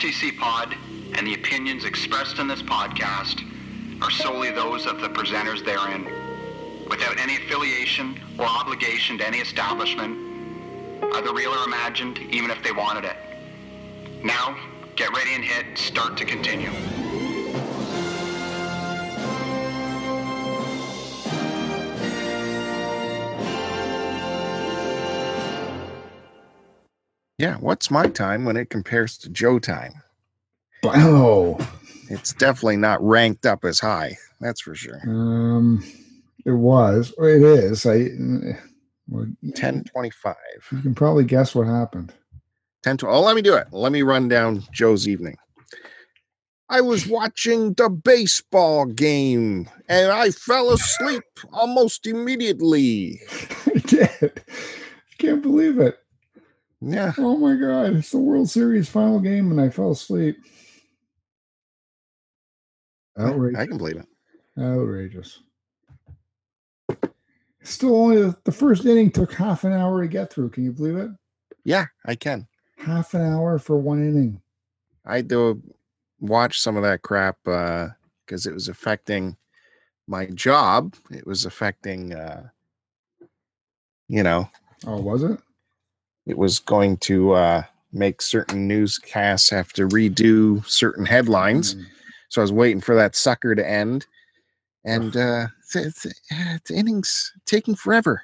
STC Pod and the opinions expressed in this podcast are solely those of the presenters therein, without any affiliation or obligation to any establishment, either real or imagined, even if they wanted it. Now, get ready and hit start to continue. Yeah, what's my time when it compares to Joe time? Oh, It's definitely not ranked up as high. That's for sure. um, it was. Or it is. I. Well, 1025. You can probably guess what happened. 10 to oh let me do it let me run down joe's evening i was watching the baseball game and i fell asleep almost immediately I did. I can't believe it. Yeah Oh my god! It's the World Series final game, and I fell asleep. Outrageous! i can believe it Outrageous. Still, only the, first inning took half an hour to get through. Can you believe it? yeah i can Half an hour for one inning. i to watch some of that crap uh because it was affecting my job it was affecting uh you know Oh, was it? It was going to uh make certain newscasts have to redo certain headlines Mm. So I was waiting for that sucker to end, and uh, the, the, uh, the innings taking forever.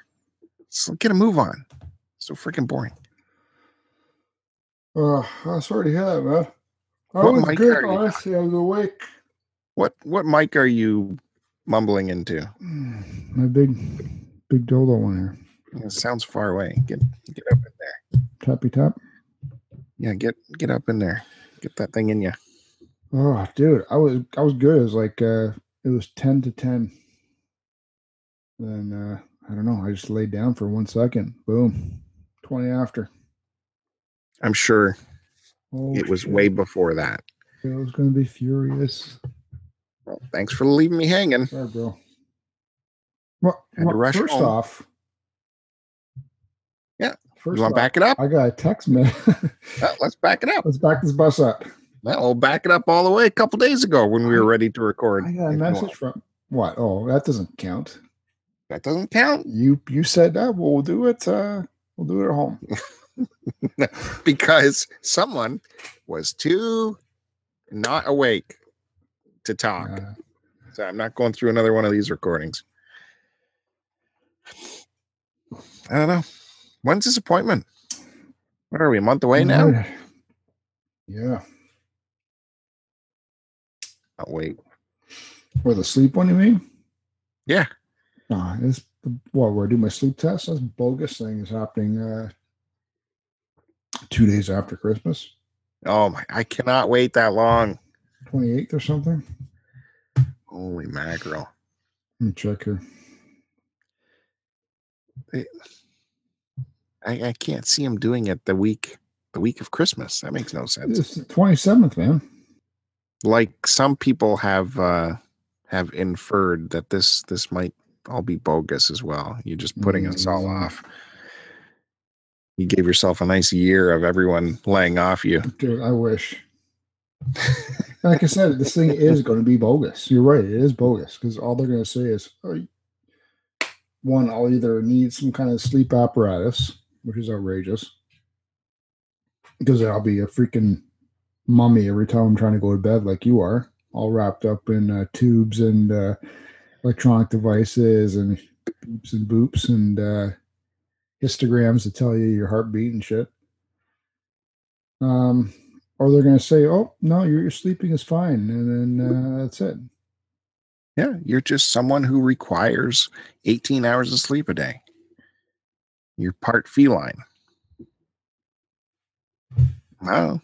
So get a move on. So freaking boring. Oh, I'm sorry to hear that, man. I What was mic good. are you? Honestly, I was awake. What what mic are you mumbling into? My big, big dildo one here. It sounds far away. Get get up. Tappy tap. Yeah, get get up in there. Get that thing in you. Oh, dude, I was I was good. It was like uh it was ten to ten. Then uh I don't know. I just laid down for one second. Boom, twenty after. I'm sure Oh, it was shit. way before that. I was gonna be furious. Well, thanks for leaving me hanging. Sorry, bro. Well, well, first home. off, First you want to back it up? I got a text man. Well, let's back it up. Let's back this bus up. Well, we'll back it up all the way a couple days ago when we were ready to record. I got a message from what? Oh, that doesn't count. That doesn't count You you said that we'll do it. Uh, we'll do it at home. because someone was too not awake to talk. Uh, So I'm not going through another one of these recordings. I don't know. When's this appointment? What are we, a month away now? Yeah. Oh, wait. Or the sleep one, you mean? Yeah. Nah, it's well, where I do my sleep test. That's bogus thing is happening uh two days after Christmas, Oh my I cannot wait that long. twenty eighth or something. Holy mackerel. Let me check here. I, I can't see him doing it the week the week of Christmas. That makes no sense. It's the twenty seventh, man. like some people have uh have inferred that this this might all be bogus as well you're just putting us all Mm. off you gave yourself a nice year of everyone laying off you Dude, I wish. like I said, this thing is going to be bogus. You're right. It is bogus because all they're going to say is, oh, one, I'll either need some kind of sleep apparatus, which is outrageous, because I'll be a freaking mummy every time I'm trying to go to bed, like you are, all wrapped up in uh, tubes and uh, electronic devices and beeps and boops and uh, histograms to tell you your heartbeat and shit. Um, or they're going to say, "Oh no, your, your sleeping is fine," and then uh, that's it. yeah you're just someone who requires 18 hours of sleep a day you're part feline. Wow.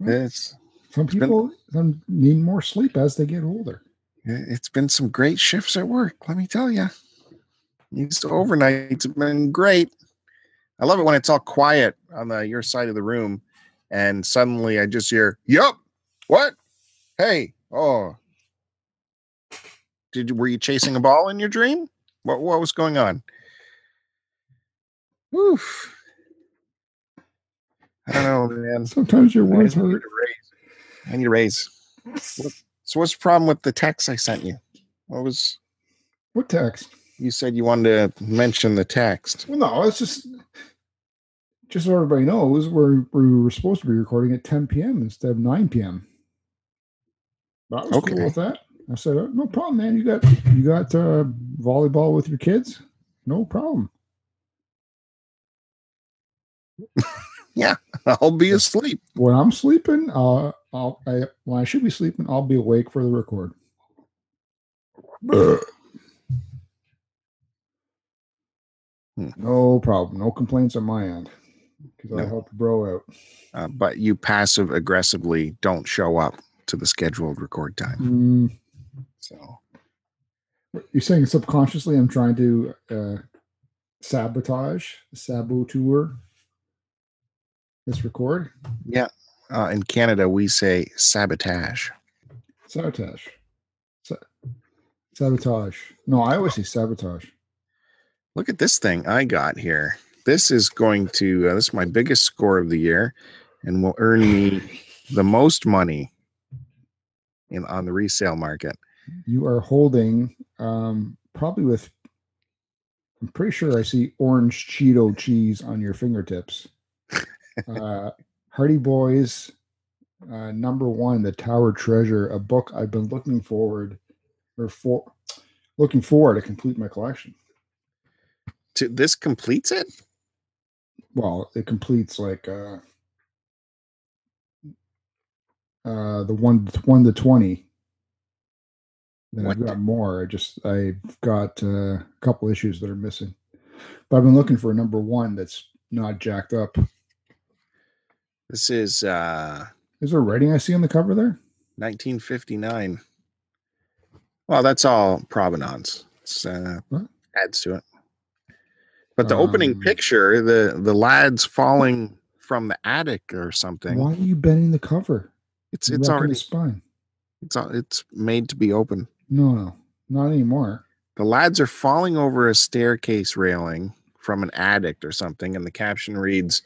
It's Some been- people some need more sleep as they get older. it's been some great shifts at work let me tell you these overnights have been great. I love it when it's all quiet on the your side of the room and suddenly i just hear yup what? Hey oh. Did you were you chasing a ball in your dream? What what was going on Woof. I don't know, man. Sometimes your I words need a hurt. raise. I need a raise. What- So what's the problem with the text I sent you? What was What text? you said you wanted to mention the text? Well, no, it's just just so everybody knows, we're we were supposed to be recording at 10 p.m. instead of 9 p.m. But I was Okay. cool with that. I said, "Oh, no problem, man. You got you got uh, volleyball with your kids? No problem. I'll be asleep. When I'm sleeping, uh, I'll I, when I should be sleeping, I'll be awake for the record. Hmm. No problem. No complaints on my end because I help bro out. Uh, but you passive aggressively don't show up to the scheduled record time. Mm, So You're saying subconsciously I'm trying to uh, sabotage, saboteur this record? Yeah. Uh, in Canada, we say sabotage. Sabotage. Sa- sabotage. No, I always say sabotage. Look at this thing I got here. This is going to, uh, this is my biggest score of the year and will earn me the most money in on the resale market. You are holding, um, probably with, I'm pretty sure I see orange Cheeto cheese on your fingertips. uh, Hardy Boys, uh, number one, The Tower Treasure, a book I've been looking forward or for looking forward to complete my collection. To, this completes it? Well, it completes like uh, uh, the one one to twenty. Then I've got more. I just I've got uh, a couple issues that are missing, but I've been looking for a number one that's not jacked up. This is uh, Is there writing I see on the cover there? 1959. Well, that's all provenance. It's, uh, adds to it. But the opening Um, picture, the the lads falling from the attic or something. Why are you bending the cover? It's You're it's already spine. it's it's made to be open. No, no, not anymore. The lads are falling over a staircase railing from an attic or something, and the caption reads,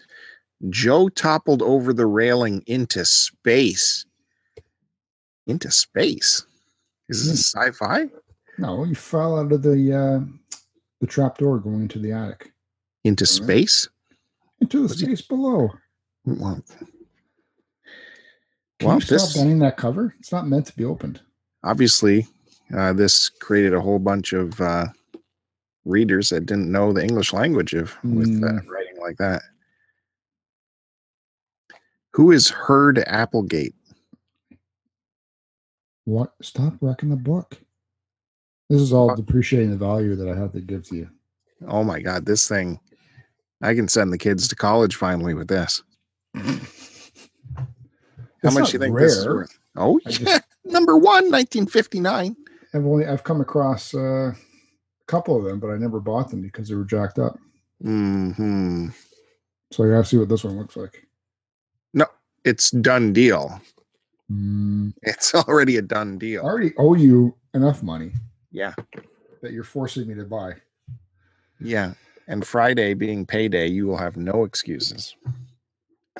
"Joe toppled over the railing into space." Into space? Is this sci-fi? No, you fell out of the uh, the trap door going into the attic, Into Alright. space? into the space below. Well, Can Well, you stop this- bending that cover? It's not meant to be opened. obviously, uh, this created a whole bunch of uh, readers that didn't know the English language of with uh, Mm. writing like that. Who is Herd Applegate? What? Stop wrecking the book. This is all depreciating the value that I have to give to you. Oh my God, this thing! I can send the kids to college finally with this. How much do you think this is worth? Oh, I yeah. just- number one, 1959. I've only I've come across uh, a couple of them, but I never bought them because they were jacked up. Hmm. So I gotta see what this one looks like. It's done deal. Mm, It's already a done deal. I already owe you enough money Yeah, that you're forcing me to buy. yeah. And Friday being payday, you will have no excuses.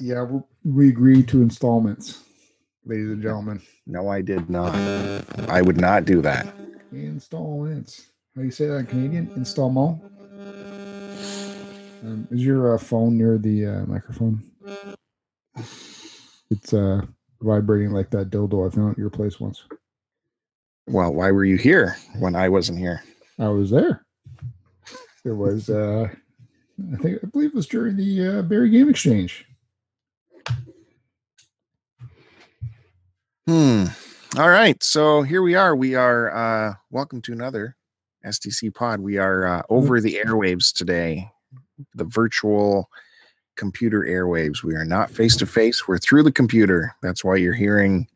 Yeah, we, agreed to installments, ladies and gentlemen. No, I did not. I would not do that. Installments. How do you say that in Canadian? Installment. Um, is your uh, phone near the uh, microphone? It's uh, vibrating like that dildo I found at your place once. Well, why were you here when I wasn't here? I was there. It was, uh, I think, I believe it was during the uh, Barrie Game Exchange. Hmm. All right. So here we are. We are uh welcome to another STC pod. We are uh, over the airwaves today. The virtual computer airwaves. We are not face to face. We're through the computer. That's why you're hearing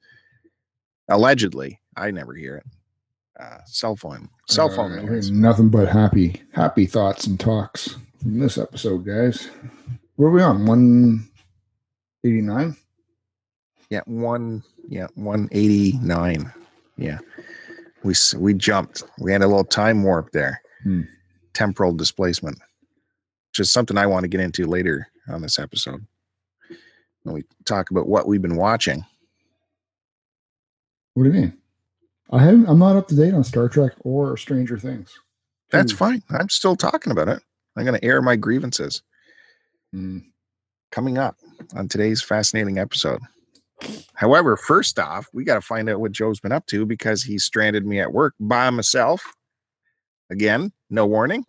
allegedly. I never hear it. Uh, cell phone. Cell phone Uh, noise. Nothing but happy, happy thoughts and talks from this episode, guys. Where are we on? 189? Yeah, one. Yeah, one eighty nine. Yeah, we we jumped. We had a little time warp there. Hmm. Temporal displacement, which is something I want to get into later on this episode. and we talk about what we've been watching. What do you mean? I haven't. I'm not up to date on Star Trek or Stranger Things. That's fine. I'm still talking about it. I'm going to air my grievances Mm. coming up on today's fascinating episode. However, first off, we got to find out what Joe's been up to because he stranded me at work by myself. Again, no warning.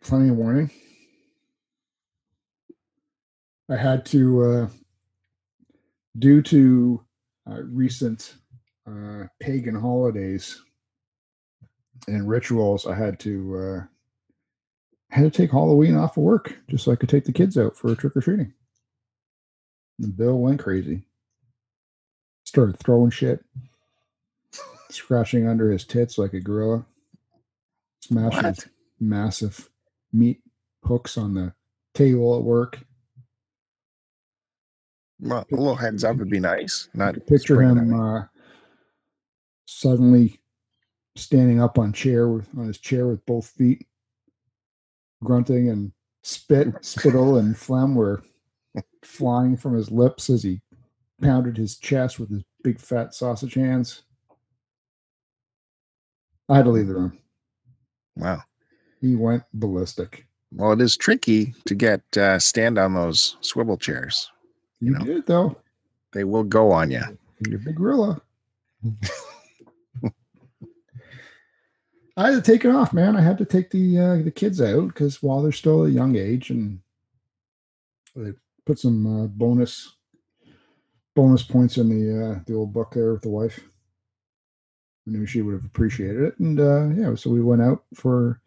Plenty of warning. I had to, uh, due to uh, recent uh, pagan holidays and rituals, I had to uh, had to take Halloween off of work just so I could take the kids out for trick or treating. And Bill went crazy. Started throwing shit, scratching under his tits like a gorilla, smashing massive meat hooks on the table at work. Well, a little heads up would be nice. Not picture him uh, suddenly standing up on chair with on his chair with both feet, grunting and spit, spittle, and phlegm were flying from his lips as he pounded his chest with his big fat sausage hands. I had to leave the room. Wow. He went ballistic. Well, it is tricky to get uh, stand on those swivel chairs. You know. did though. They will go on you. You're a big gorilla. I had to take it off, man. I had to take the uh, the kids out because while they're still a young age, and they put some uh, bonus bonus points in the uh, the old book there with the wife. I knew she would have appreciated it, and uh, yeah, so we went out for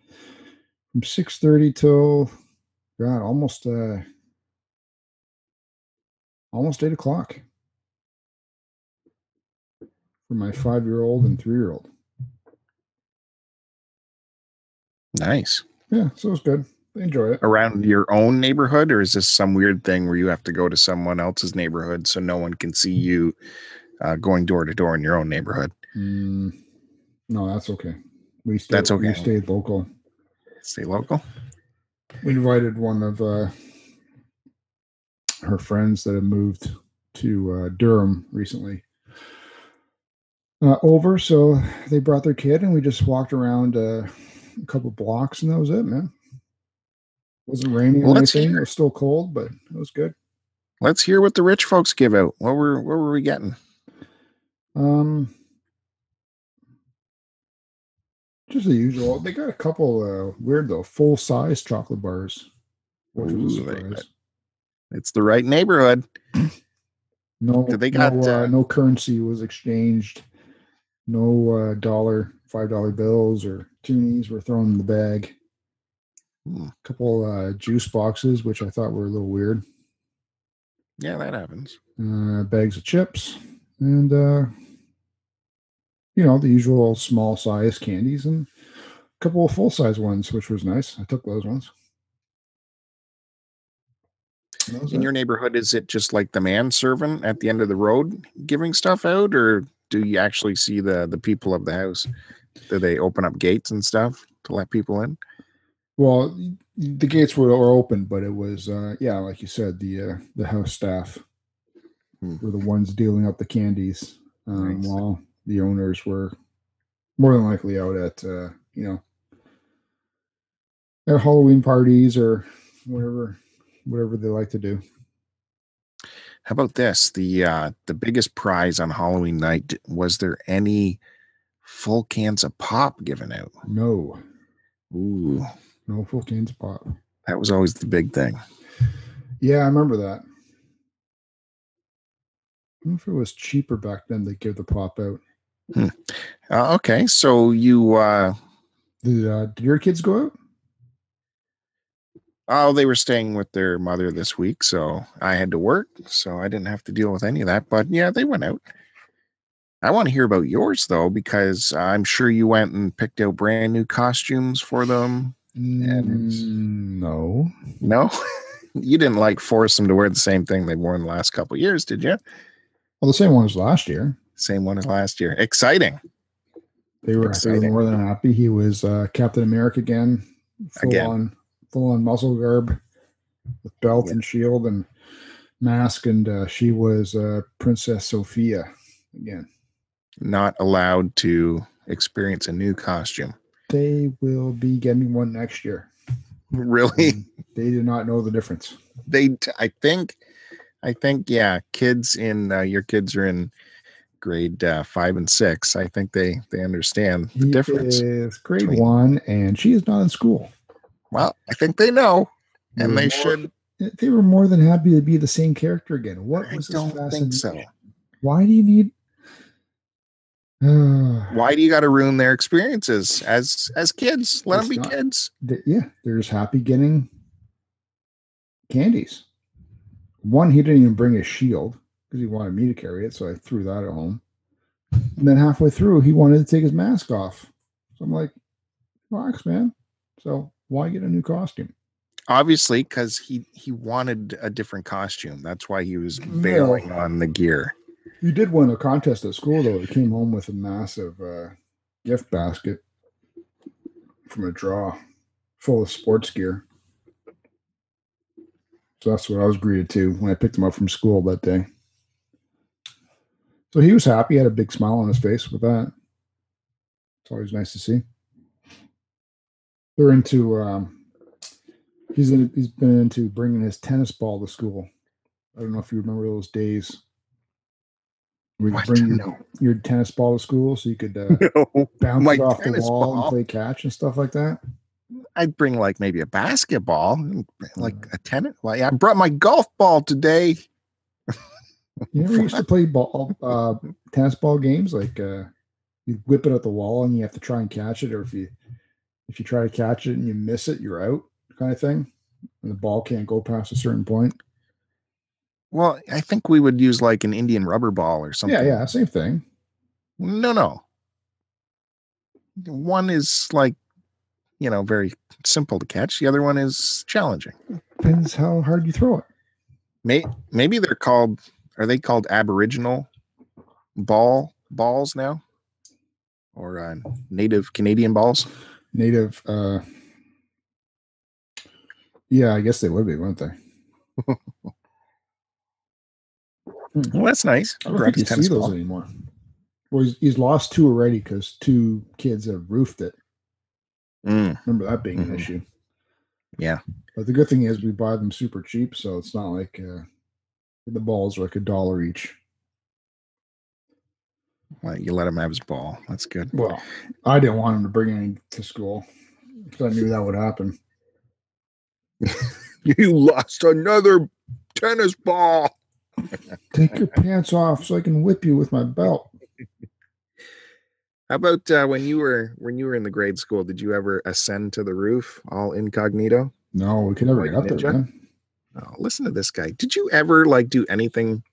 from six thirty till God almost uh, almost eight o'clock for my five year old and three year old. Nice. Yeah, so it was good. They enjoy it. Around your own neighborhood, or is this some weird thing where you have to go to someone else's neighborhood so no one can see you uh, going door to door in your own neighborhood? Mm, no, that's okay. We stayed, That's okay. We stayed local. Stay local. We invited one of uh, her friends that have moved to uh, Durham recently uh, over, so they brought their kid, and we just walked around uh, a couple blocks, and that was it, man. wasn't raining Well, or anything. hear It was still cold, but it was good. Let's hear what the rich folks give out. What were what were we getting? Um, just the usual. They got a couple uh, weird though, full size chocolate bars. Which was a Ooh, they- surprise. It's the right neighborhood. No, they got, no, uh, uh, no currency was exchanged. No uh, dollar, five dollar bills or toonies were thrown in the bag. Hmm. A couple uh, juice boxes, which I thought were a little weird. Yeah, that happens. Uh, bags of chips and uh, you know the usual small size candies and a couple of full size ones, which was nice. I took those ones. And that was In your neighborhood, is it just like the manservant at the end of the road giving stuff out, or do you actually see the the people of the house? Do they open up gates and stuff to let people in? Well, the gates were, were open, but it was uh, yeah, like you said, the uh, the house staff Hmm. were the ones dealing out the candies, um, Nice. while the owners were more than likely out at uh, you know at Halloween parties or whatever whatever they like to do. How about this? The uh the biggest prize on Halloween night was there any full cans of pop given out? No, Ooh, no full cans of pop. that was always the big thing. Yeah, I remember that. I don't know if it was cheaper back then to give the pop out. Uh, okay, so you uh Did, uh, did your kids go out? Oh they were staying with their mother this week, so I had to work, so I didn't have to deal with any of that. But yeah, they went out. I want to hear about yours though, because I'm sure you went and picked out brand new costumes for them. Mm, no. No, you didn't like force them to wear the same thing they wore in the last couple of years, did you? Well, the same one as last year. Same one as last year. Exciting. They were, they were Exciting. more than happy. He was uh, Captain America again, full Again. on, full on muzzle garb with belt Yeah. and shield, and mask, and uh, she was uh, Princess Sofia again. Not allowed to experience a new costume. They will be getting one next year. Really? And they do not know the difference. they i think i think yeah kids in uh, your kids are in grade uh, five and six i think they they understand the He difference is grade one, and she is not in school. Well i think they know and were they more- should They were more than happy to be the same character again. What i was this don't think so? Why do you need? Uh, why do you got to ruin their experiences as as kids let them be not- kids yeah, they're just happy getting candies. One, he didn't even bring his shield because he wanted me to carry it, so I threw that at home. And then halfway through, he wanted to take his mask off. So I'm like, relax, man. So why get a new costume? obviously because he he wanted a different costume that's why he was bailing on the gear He did win a contest at school, though. He came home with a massive uh, gift basket from a draw full of sports gear. So that's what I was greeted to when I picked him up from school that day. So he was happy, had a big smile on his face with that. It's always nice to see. They're into, um, he's, in, he's been into bringing his tennis ball to school. I don't know if you remember those days. We bring your, your tennis ball to school so you could uh, no bounce it off the wall ball? and play catch and stuff like that. i'd bring like maybe a basketball like a tennis yeah, i brought my golf ball today You never used to play ball, uh, tennis ball games like uh, you whip it at the wall and you have to try and catch it, or if you if you try to catch it and you miss it, you're out, kind of thing. And the ball can't go past a certain point. Well, I think we would use like an Indian rubber ball or something. Yeah, yeah, same thing. No, no. One is like, you know, very simple to catch. The other one is challenging. Depends how hard you throw it. May, maybe they're called, are they called Aboriginal ball balls now? Or uh, native Canadian balls? Native. uh Yeah, I guess they would be, wouldn't they? Well, that's nice. I don't think you see those ball. anymore. Well, he's, he's lost two already because two kids have roofed it. Mm, Remember that being Mhm. an issue. Yeah. But the good thing is we buy them super cheap, so it's not like uh, the balls are like a dollar each. Well, you let him have his ball. That's good. Well, I didn't want him to bring any to school because I knew that would happen. You lost another tennis ball. Take your pants off so I can whip you with my belt. How about uh, when you were when you were in the grade school? Did you ever ascend to the roof all incognito? No, we could never Like get up there, ninja? man. Oh, listen to this guy. Did you ever like do anything There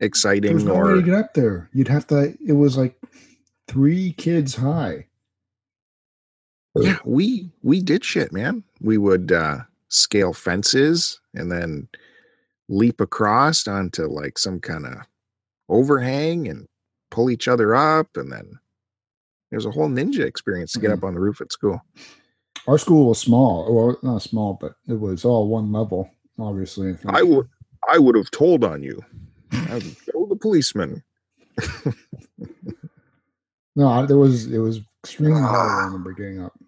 exciting was no way or to get up there. You'd have to. It was like three kids high. yeah? We we did shit, man. We would uh, scale fences and then leap across onto like some kind of overhang and pull each other up, and then there's a whole ninja experience to get up on the roof at school. Our school was small. Well, not small, but it was all one level. Obviously, I would I would have told on you. I would go the policeman. No, there was. It was extremely hard. Ah. I remember getting up.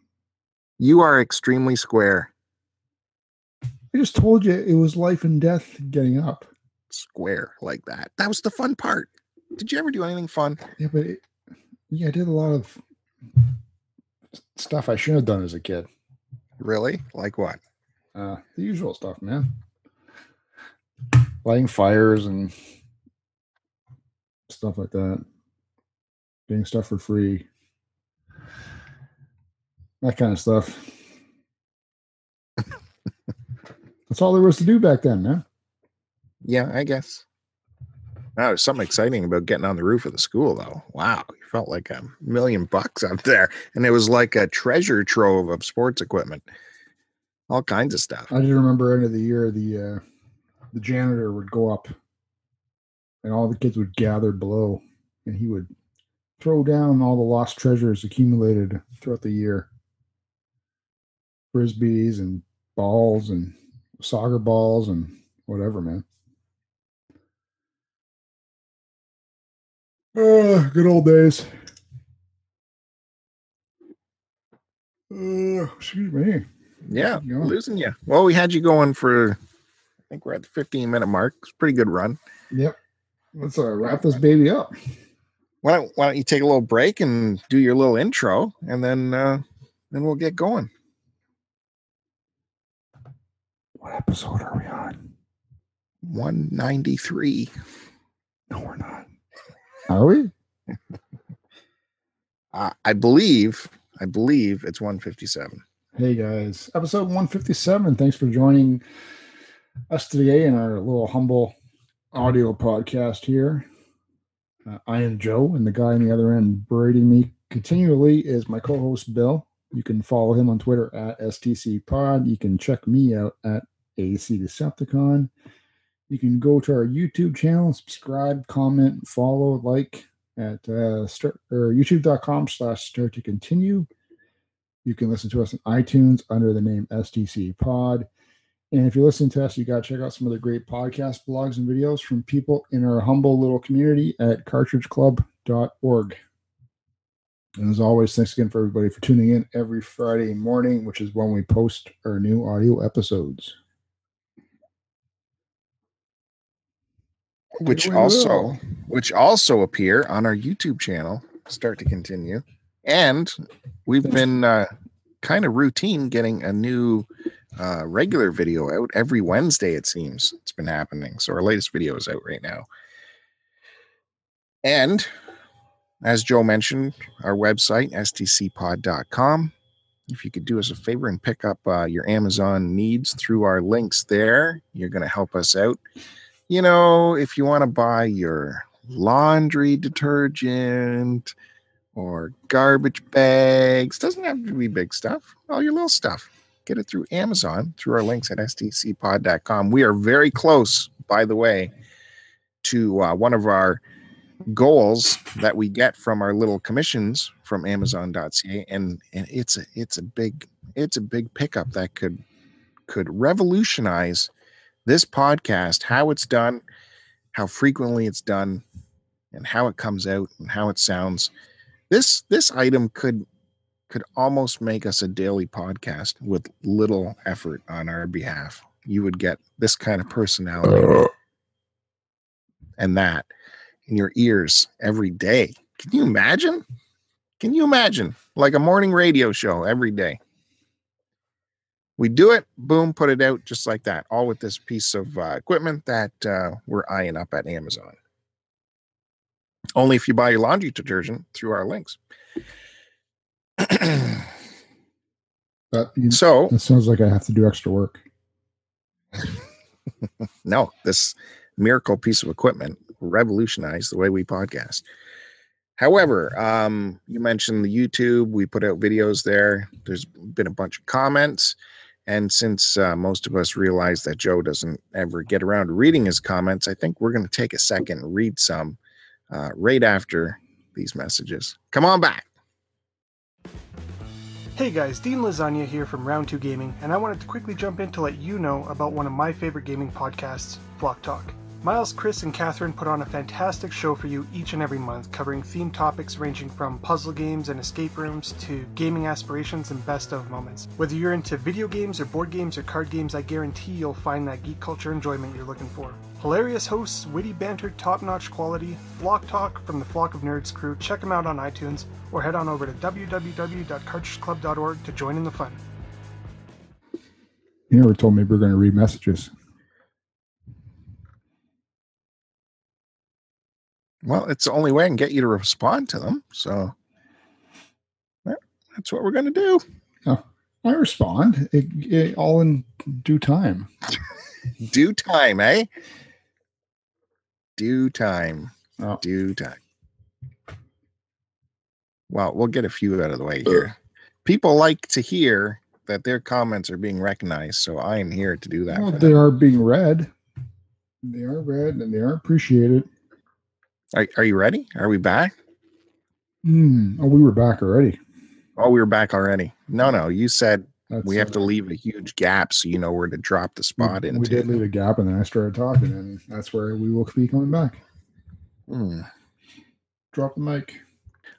You are extremely square. I just told you it was life and death getting up. Square like that. That was the fun part. Did you ever do anything fun? Yeah, but it, yeah, I did a lot of stuff I shouldn't have done as a kid. Really? Like what? Uh, the usual stuff, man. Lighting fires and stuff like that. Getting stuff for free. That kind of stuff. That's all there was to do back then, man. Yeah, I guess. Oh, there's something exciting about getting on the roof of the school, though. Wow, you felt like a million bucks up there, and it was like a treasure trove of sports equipment, all kinds of stuff. I just remember end of the year the uh, the janitor would go up and all the kids would gather below and he would throw down all the lost treasures accumulated throughout the year. Frisbees and balls and soccer balls and whatever man. Oh, good old days. Uh, excuse me. Yeah you know? losing you well we had you going for think we're at the 15 minute mark. It's a pretty good run. Yep. Let's uh, wrap this baby up. Why don't Why don't you take a little break and do your little intro, and then uh, then we'll get going. What episode are we on? 193. No, we're not. Are we? Uh, I believe. I believe it's 157. Hey guys, episode 157. Thanks for joining us today in our little humble audio podcast here. Uh, I am Joe, and the guy on the other end braiding me continually is my co host Bill. You can follow him on Twitter at STC Pod. You can check me out at AC Decepticon. You can go to our YouTube channel, subscribe, comment, follow, like at uh, start, or youtube.com slash start to continue. You can listen to us on iTunes under the name STC Pod. And if you're listening to us, you got to check out some other great podcast blogs and videos from people in our humble little community at cartridgeclub.org. And as always, thanks again for everybody for tuning in every Friday morning, which is when we post our new audio episodes. which also will. which also appear on our YouTube channel. Start to continue, and we've been uh, kind of routine getting a new uh, regular video out every Wednesday. It seems it's been happening. So our latest video is out right now, and as Joe mentioned, our website stcpod.com. If you could do us a favor and pick up uh, your Amazon needs through our links there, you're going to help us out you know, if you want to buy your laundry detergent or garbage bags, doesn't have to be big stuff, all your little stuff. Get it through Amazon through our links at stcpod.com. We are very close, by the way, to uh, one of our goals that we get from our little commissions from amazon.ca and and it's a it's a big it's a big pickup that could could revolutionize this podcast, how it's done, how frequently it's done, and how it comes out and how it sounds. This this item could could almost make us a daily podcast with little effort on our behalf. You would get this kind of personality and that in your ears every day. Can you imagine? Can you imagine? Like a morning radio show every day. We do it, boom, put it out just like that, all with this piece of uh, equipment that uh, we're eyeing up at Amazon. Only if you buy your laundry detergent through our links. That, so, it sounds like I have to do extra work. no, this miracle piece of equipment revolutionized the way we podcast. However, um, you mentioned the YouTube. We put out videos there. There's been a bunch of comments. And since uh, most of us realize that Joe doesn't ever get around to reading his comments, I think we're going to take a second and read some uh, right after these messages. Come on back. Hey guys, Dean Lasagna here from Round 2 Gaming, and I wanted to quickly jump in to let you know about one of my favorite gaming podcasts, Flock Talk. Miles, Chris, and Catherine put on a fantastic show for you each and every month, covering themed topics ranging from puzzle games and escape rooms to gaming aspirations and best of moments. Whether you're into video games or board games or card games, I guarantee you'll find that geek culture enjoyment you're looking for. Hilarious hosts, witty banter, top notch quality, Flock Talk from the Flock of Nerds crew. Check them out on iTunes or head on over to www.cartridgeclub.org to join in the fun. You never told me we were going to read messages. Well, it's the only way I can get you to respond to them. So that's what we're going to do. I respond it, it, all in due time. Due time, eh? Due time. Oh. Due time. Well, we'll get a few out of the way here. People like to hear that their comments are being recognized, so I am here to do that. Well, they them. are being read. They are read and they are appreciated. Are, are you ready? Are we back? Hmm. Oh, we were back already. Oh, we were back already. No, no. You said That's, we have to uh, leave a huge gap so you know where to drop the spot spot we, did leave a gap, and then I started talking, and that's where we will be coming back. Hmm. Drop the mic.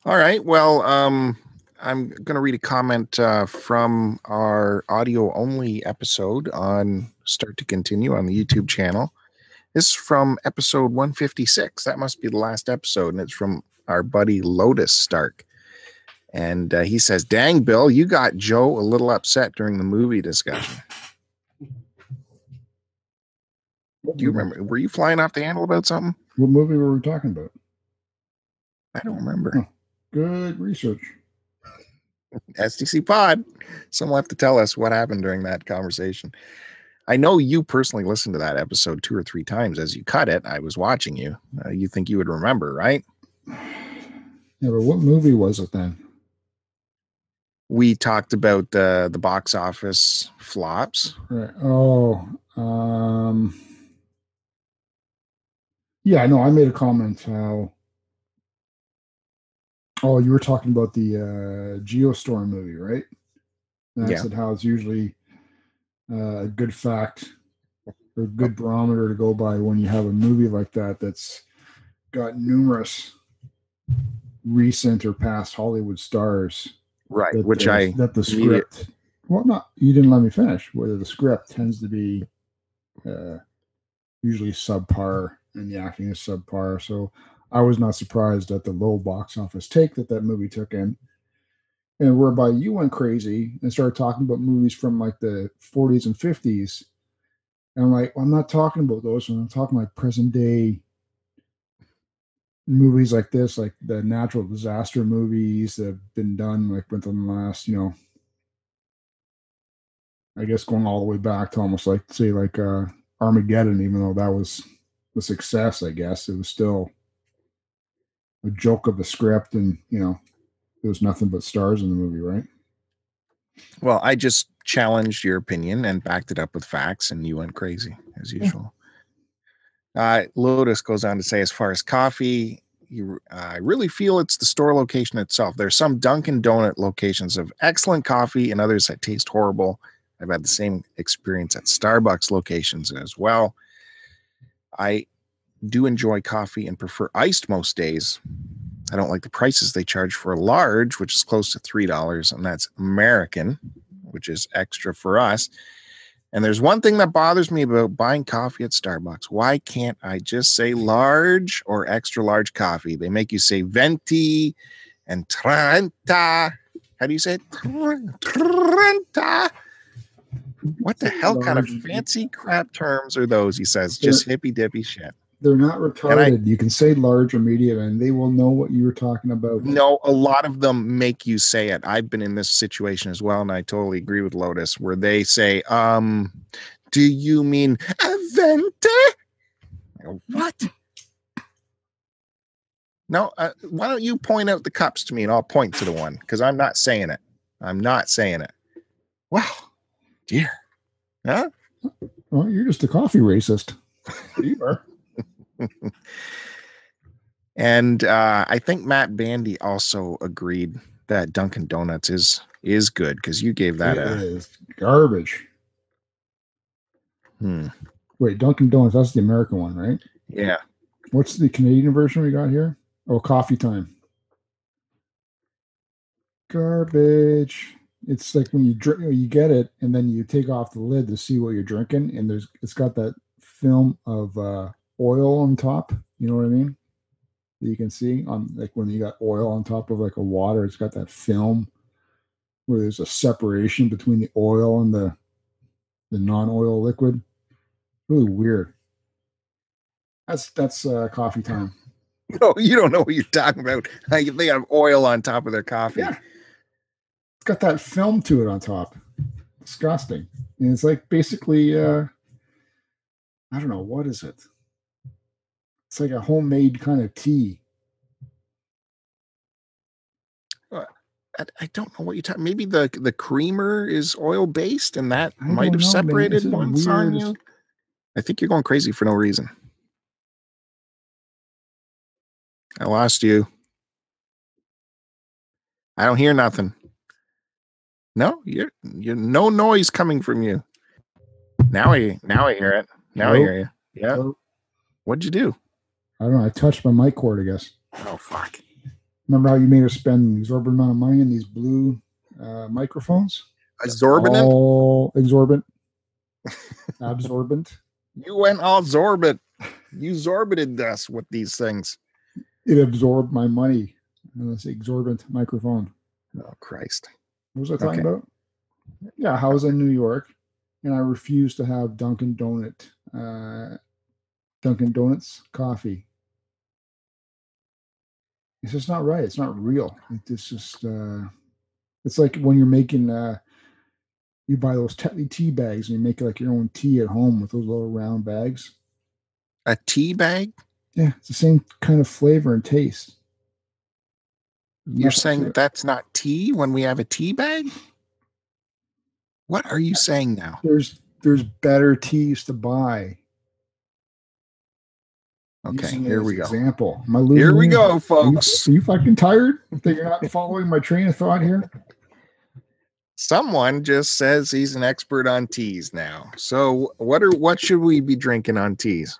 All right. Well, um, I'm going to read a comment uh, from our audio only episode on Start to Continue on the YouTube channel. This is from episode 156. That must be the last episode, and it's from our buddy Lotus Stark. And uh, he says, Dang, Bill, you got Joe a little upset during the movie discussion. Do you remember? Were you flying off the handle about something? What movie were we talking about? I don't remember. Huh. Good research. STC Pod. Someone have to tell us what happened during that conversation. I know you personally listened to that episode two or three times as you cut it. I was watching you. Uh, you think you would remember, right? Yeah, but what movie was it then? We talked about the the box office flops. Right. Oh, um, yeah, I know. I made a comment how. Oh, you were talking about the uh, Geostorm movie, right? And I Yeah. said how it's usually uh, a good fact or a good barometer to go by when you have a movie like that that's got numerous recent or past Hollywood stars Right. Which the, I that the script well not you didn't let me finish whether the script tends to be uh usually subpar and the acting is subpar so i was not surprised at the low box office take that that movie took in and whereby you went crazy and started talking about movies from like the 40s and 50s and i'm like well, i'm not talking about those i'm talking like present day movies like this, like the natural disaster movies that have been done like within the last, you know, I guess going all the way back to almost like say like uh Armageddon, even though that was a success, I guess, it was still a joke of a script and you know, there was nothing but stars in the movie, right? well, I just challenged your opinion and backed it up with facts, and you went crazy as usual. Uh, Lotus goes on to say, as far as coffee, you, I really feel it's the store location itself. There's some Dunkin' Donut locations of excellent coffee, and others that taste horrible. I've had the same experience at Starbucks locations as well. I do enjoy coffee and prefer iced most days. I don't like the prices they charge for a large, which is close to $3, and that's American, which is extra for us. And there's one thing that bothers me about buying coffee at Starbucks. Why can't I just say large or extra large coffee? They make you say venti and trenta. How do you say it? Trenta. What the hell kind of fancy crap terms are those? He says, just hippy dippy shit. They're not I- retarded. you can say large or medium and they will know what you were talking about. No, a lot of them make you say it. I've been in this situation as well, and I totally agree with Lotus, where they say, um, do you mean Avente? I go, What? No, uh, why don't you point out the cups to me and I'll point to the one because I'm not saying it. I'm not saying it. Wow, dear. Huh? Well, you're just a coffee racist. you are. And uh, I think Matt Bandy also agreed that Dunkin' Donuts is is good because you gave that It a garbage. hmm, Wait, Dunkin' Donuts, that's the American one, right? yeah. What's the Canadian version we got here? Oh, coffee time. Garbage. It's like when you drink, you get it, and then you take off the lid to see what you're drinking, and there's it's got that film of uh, oil on top. You know what I mean? That you can see on like when you got oil on top of like a water, it's got that film where there's a separation between the oil and the the non-oil liquid. Really weird. That's that's uh, coffee time. No, you don't know what you're talking about. They have oil on top of their coffee. Yeah. It's got that film to it on top. Disgusting. And it's like basically uh I don't know, what is it? It's like a homemade kind of tea. I, I don't know what you're talking. Maybe the the creamer is oil based, and that I might have know, separated once on you. I think you're going crazy for no reason. I lost you. I don't hear nothing. No, you're you're no noise coming from you. Now I now I hear it. Now I hear you. Yeah. Hello? What'd you do? I don't know. I touched my mic cord, I guess. Oh fuck. Remember how you made us spend an exorbitant amount of money on these blue uh, microphones? Absorbent. All exorbitant. Absorbent. You went all Zorbit. You zorbited us with these things. It absorbed my money. on This exorbitant microphone. Oh Christ. What was I talking Okay. about? Yeah, I was in New York and I refused to have Dunkin' Donut, uh, Dunkin' Donuts coffee. It's just not right. It's not real. It- It's just, uh, it's like when you're making, uh, you buy those Tetley tea bags and you make like your own tea at home with those little round bags. A tea bag? Yeah, it's the same kind of flavor and taste. You're saying that that's not tea when we have a tea bag? What are you saying now? there's there's better teas to buy. Okay, here we go. Example. Am I losing Here we you? go, Are you, folks. are you fucking tired that you're not following my train of thought here? Someone just says he's an expert on teas now. So what are what should we be drinking on teas?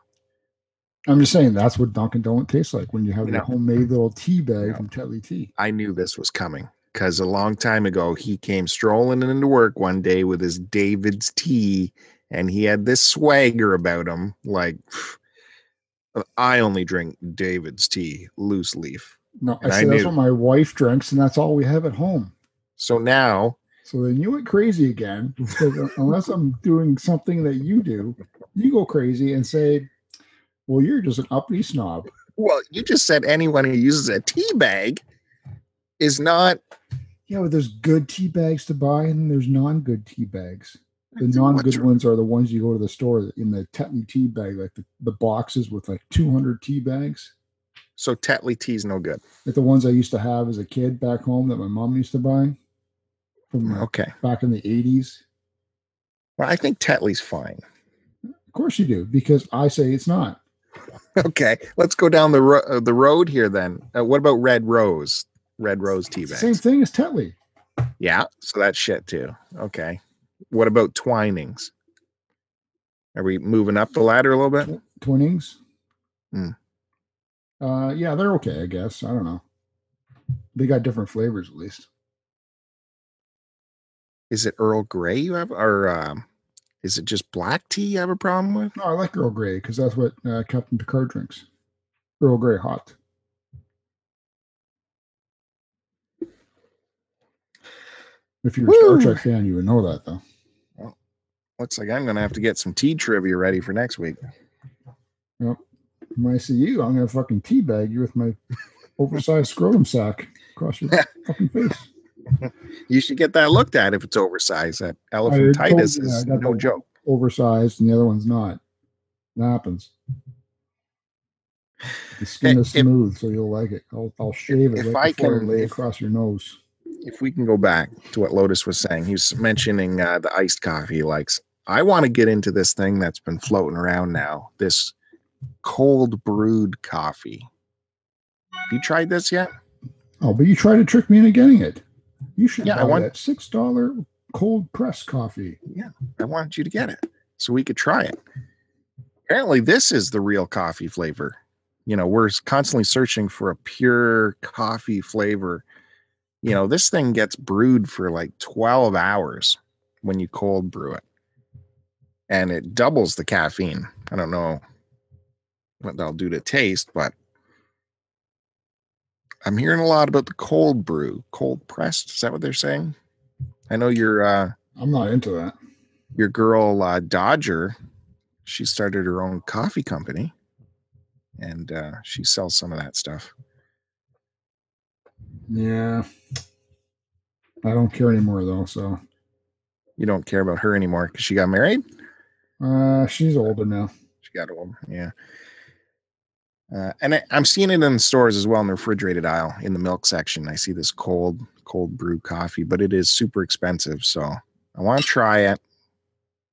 I'm just saying that's what Dunkin' Donut tastes like when you have your homemade little tea bag from Tetley Tea. I knew this was coming because a long time ago he came strolling into work one day with his David's tea and he had this swagger about him like I only drink David's tea, loose leaf. No, I said that's what my wife drinks, and that's all we have at home. So now So then you went crazy again. unless I'm doing something that you do, you go crazy and say, "Well, you're just an uppity snob." Well, you just said anyone who uses a tea bag is not Yeah, but there's good tea bags to buy, and there's non-good tea bags. The non-good ones are the ones you go to the store in the Tetley tea bag, like the, the boxes with like 200 tea bags. So Tetley tea's no good. Like the ones I used to have as a kid back home that my mom used to buy from uh, Okay. back in the 80s. Well, I think Tetley's fine. Of course you do, because I say it's not. Okay, let's go down the ro- uh, the road here then. Uh, what about Red Rose? Red Rose tea the same thing as Tetley. Yeah, so that's shit too. Okay. What about Twinings? Are we moving up the ladder a little bit? Twinings. Hmm. Uh, yeah, they're okay, I guess. I don't know. They got different flavors at least. Is it Earl Grey you have, or um, is it just black tea you have a problem with? No, I like Earl Grey because that's what uh, Captain Picard drinks. Earl Grey hot. If you're a Star Trek fan, you would know that though. Looks like I'm gonna have to get some tea trivia ready for next week. When I see you, I'm gonna fucking teabag you with my oversized scrotum sack across your fucking face. You should get that looked at if it's oversized. That told elephantitis I is got no joke. Oversized, and the other one's not. It happens. The skin Hey, is if- smooth, so you'll like it. I'll, I'll shave it if right I can- lay if- across your nose. if we can go back to what Lotus was saying, he was mentioning uh, the iced coffee he likes. I want to get into this thing that's been floating around now. This cold brewed coffee. Have you tried this yet? Oh, but you tried to trick me into getting it. You should Yeah, I want- that six dollar cold press coffee. Yeah, I wanted you to get it so we could try it. Apparently, this is the real coffee flavor. You know, we're constantly searching for a pure coffee flavor. You know, this thing gets brewed for like 12 hours when you cold brew it, and it doubles the caffeine. I don't know what that'll do to taste, but I'm hearing a lot about the cold brew, cold pressed. Is that what they're saying? I know you're uh I'm not into that. your girl uh, Dodger, she started her own coffee company, and uh, she sells some of that stuff. Yeah. I don't care anymore though, so You don't care about her anymore because she got married. Uh she's older now. She got old, yeah. Uh, and I, I'm seeing it in the stores as well in the refrigerated aisle in the milk section. I see this cold, cold brew coffee, but it is super expensive. So I want to try it.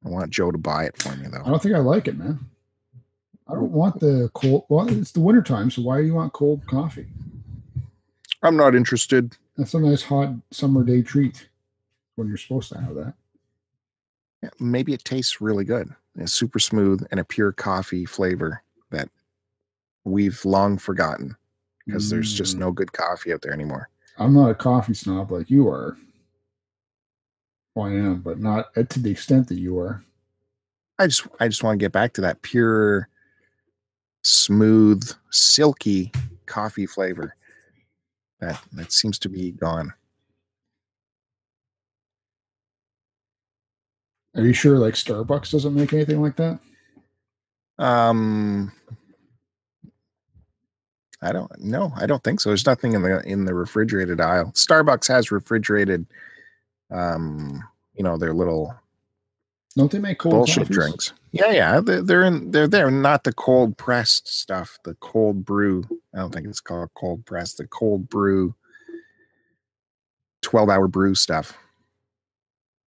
I want Joe to buy it for me though. I don't think I like it, man. I don't want the cold well, it's the wintertime, so why do you want cold coffee? I'm not interested. That's a nice hot summer day treat when you're supposed to have that. Maybe it tastes really good. It's super smooth and a pure coffee flavor that we've long forgotten because there's just Mm. no good coffee out there anymore. I'm not a coffee snob like you are. Well, I am, but not uh, to the extent that you are. I just I just want to get back to that pure, smooth, silky coffee flavor. That that seems to be gone. Are you sure like Starbucks doesn't make anything like that? Um, I don't know. I don't think so. There's nothing in the in the refrigerated aisle. Starbucks has refrigerated, um, you know, their little Don't they make cold bullshit coffees? drinks. Yeah, yeah, they're, they're in. They're there. Not the cold pressed stuff. The cold brew. I don't think it's called cold press. The cold brew. Twelve hour brew stuff.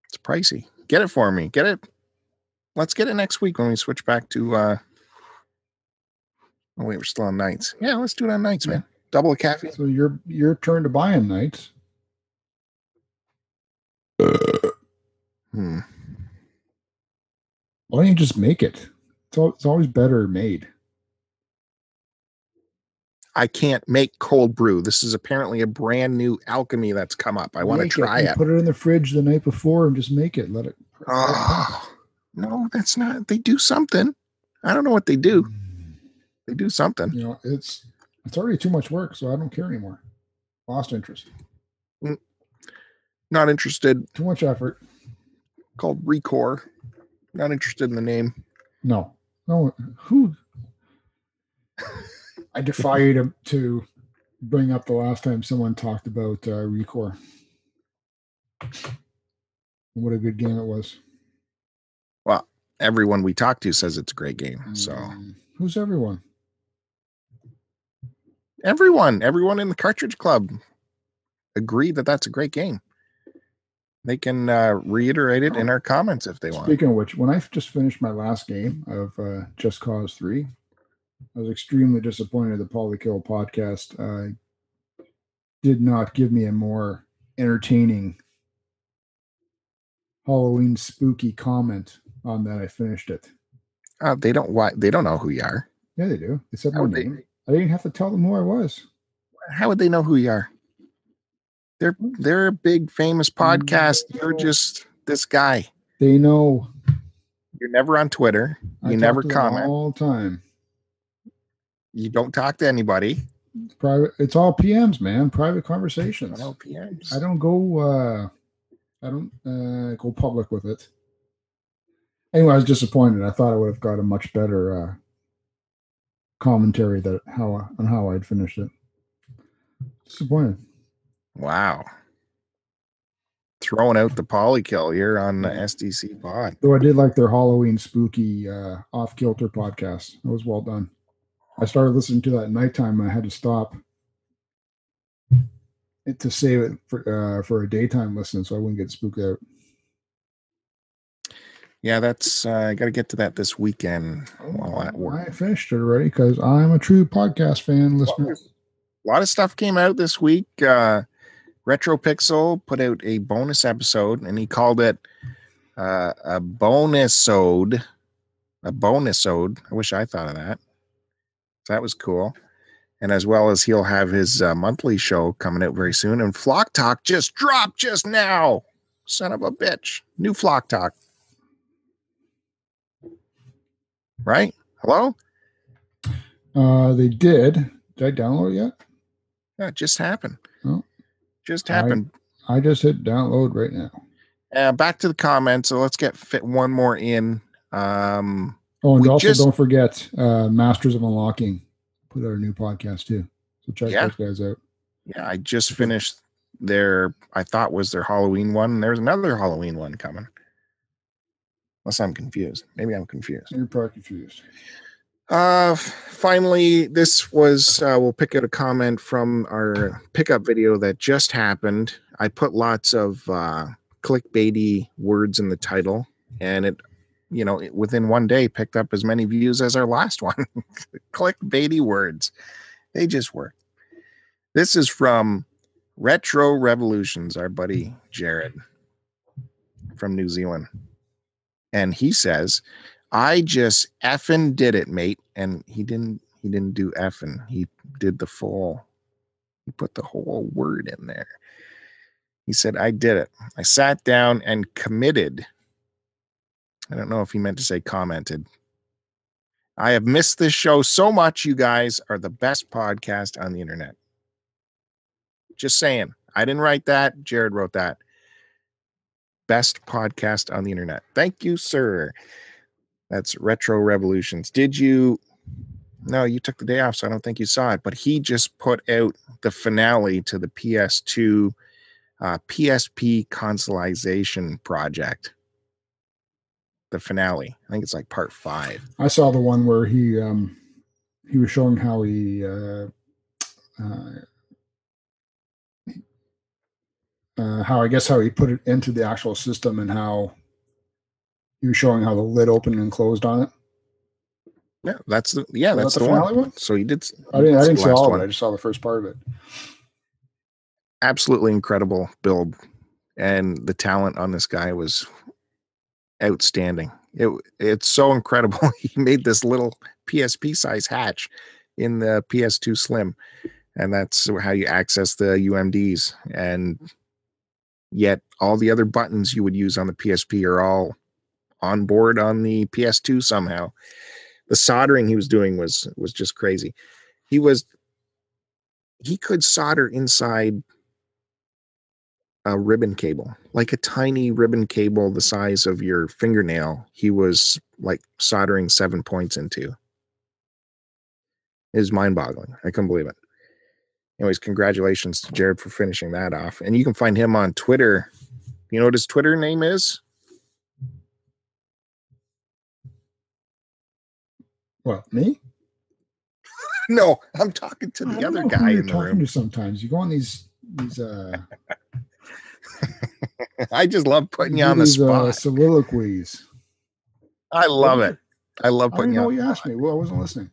It's pricey. Get it for me. Get it. Let's get it next week when we switch back to. uh Oh wait, we're still on nights. Yeah, let's do it on nights, man. Double a caffeine. So your your turn to buy them nights. Hmm. Why don't you just make it? It's, al- it's always better made. I can't make cold brew. This is apparently a brand new alchemy that's come up. I want to try and it. Put it in the fridge the night before and just make it. Let it. it. Oh, no, that's not. They do something. I don't know what they do. Hmm. They do something. You know, it's it's already too much work, so I don't care anymore. Lost interest. Mm. Not interested. Too much effort. Called Recore. Not interested in the name. No, no. Who? I defy you to, to bring up the last time someone talked about uh, Recore. What a good game it was. Well, everyone we talk to says it's a great game. So Mm, who's everyone? everyone, everyone in the cartridge club agree that that's a great game. They can uh, reiterate it in our comments if they want. Speaking of which, when I just finished my last game of uh, Just Cause 3, I was extremely disappointed the Polykill podcast uh, did not give me a more entertaining Halloween spooky comment on that I finished it. Uh, they don't. Why they don't know who you are. Yeah, they do. They said How my would they- name. I didn't have to tell them who I was. How would they know who you are? They're they're a big famous podcast. You're just this guy. They know. You're never on Twitter. I You talk never comment. all the time. You don't talk to anybody. Private. It's all PMs, man. Private conversations. No PMs. I don't go uh I don't uh go public with it. Anyway, I was disappointed. I thought I would have got a much better uh commentary that how on how I'd finished it. Disappointed. Wow. Throwing out the polykill here on the STC pod. Though I did like their Halloween spooky uh off kilter podcast. It was well done. I started listening to that at nighttime I had to stop it to save it for uh for a daytime listen so I wouldn't get spooked out. Yeah, that's uh, I got to get to that this weekend while at work. I finished it already because I'm a true podcast fan listener. A lot of stuff came out this week. Uh, Retro Pixel put out a bonus episode, and he called it uh, a bonus ode. A bonus ode. I wish I thought of that. That was cool. And as well as he'll have his uh, monthly show coming out very soon. And Flock Talk just dropped just now. Son of a bitch. New Flock Talk. Right? Hello? Uh, they did. Did I download it yet? Yeah, it just happened. Oh. Just I- happened. I just hit download right now. Uh, back to the comments. So let's get fit one more in. Um, Oh, and We also just- don't forget uh, Masters of Unlocking put out a new podcast too. So check Yeah. those guys out. yeah, I just finished their, I thought was their Halloween one. and There's another Halloween one coming. Unless I'm confused. Maybe I'm confused. You're probably confused. Uh, finally, this was, uh, we'll pick out a comment from our pickup video that just happened. I put lots of uh, clickbaity words in the title, and it, you know, within one day picked up as many views as our last one. clickbaity words. They just work. This is from Retro Revolutions, our buddy Jared from New Zealand. And he says, I just effing did it, mate. And he didn't He didn't do effing. He did the full. He put the whole word in there. He said, I did it. I sat down and committed. I don't know if he meant to say commented. I have missed this show so much. You guys are the best podcast on the internet. Just saying. I didn't write that. Jared wrote that. Best podcast on the internet. Thank you, sir. That's Retro Revolutions. Did you? No, you took the day off, so I don't think you saw it. But he just put out the finale to the PS2 uh, PSP consolization project. The finale. I think it's like part five. I saw the one where he um he was showing how he uh, uh, uh how I guess how he put it into the actual system and how he was showing how the lid opened and closed on it. Yeah, that's the yeah, that's that the, the finale one? So he did. I didn't I didn't see all of one. it. I just saw the first part of it. absolutely incredible build and the talent on this guy was outstanding. It it's so incredible. He made this little psp size hatch in the ps2 slim and that's how you access the umds and yet all the other buttons you would use on the psp are all on board on the ps2 somehow. The soldering he was doing was was just crazy. He was he could solder inside a ribbon cable, like a tiny ribbon cable the size of your fingernail. He was like soldering seven points into. It was mind boggling. I couldn't believe it. Anyways, congratulations to Jared for finishing that off. And you can find him on Twitter. You know what his Twitter name is? What me? No, I'm talking to the don't other guy in the talking room. to sometimes. You go on these these uh I just love putting you do on the uh, spot. soliloquies. I love it. I love I putting didn't you know you asked me. Well, I wasn't listening.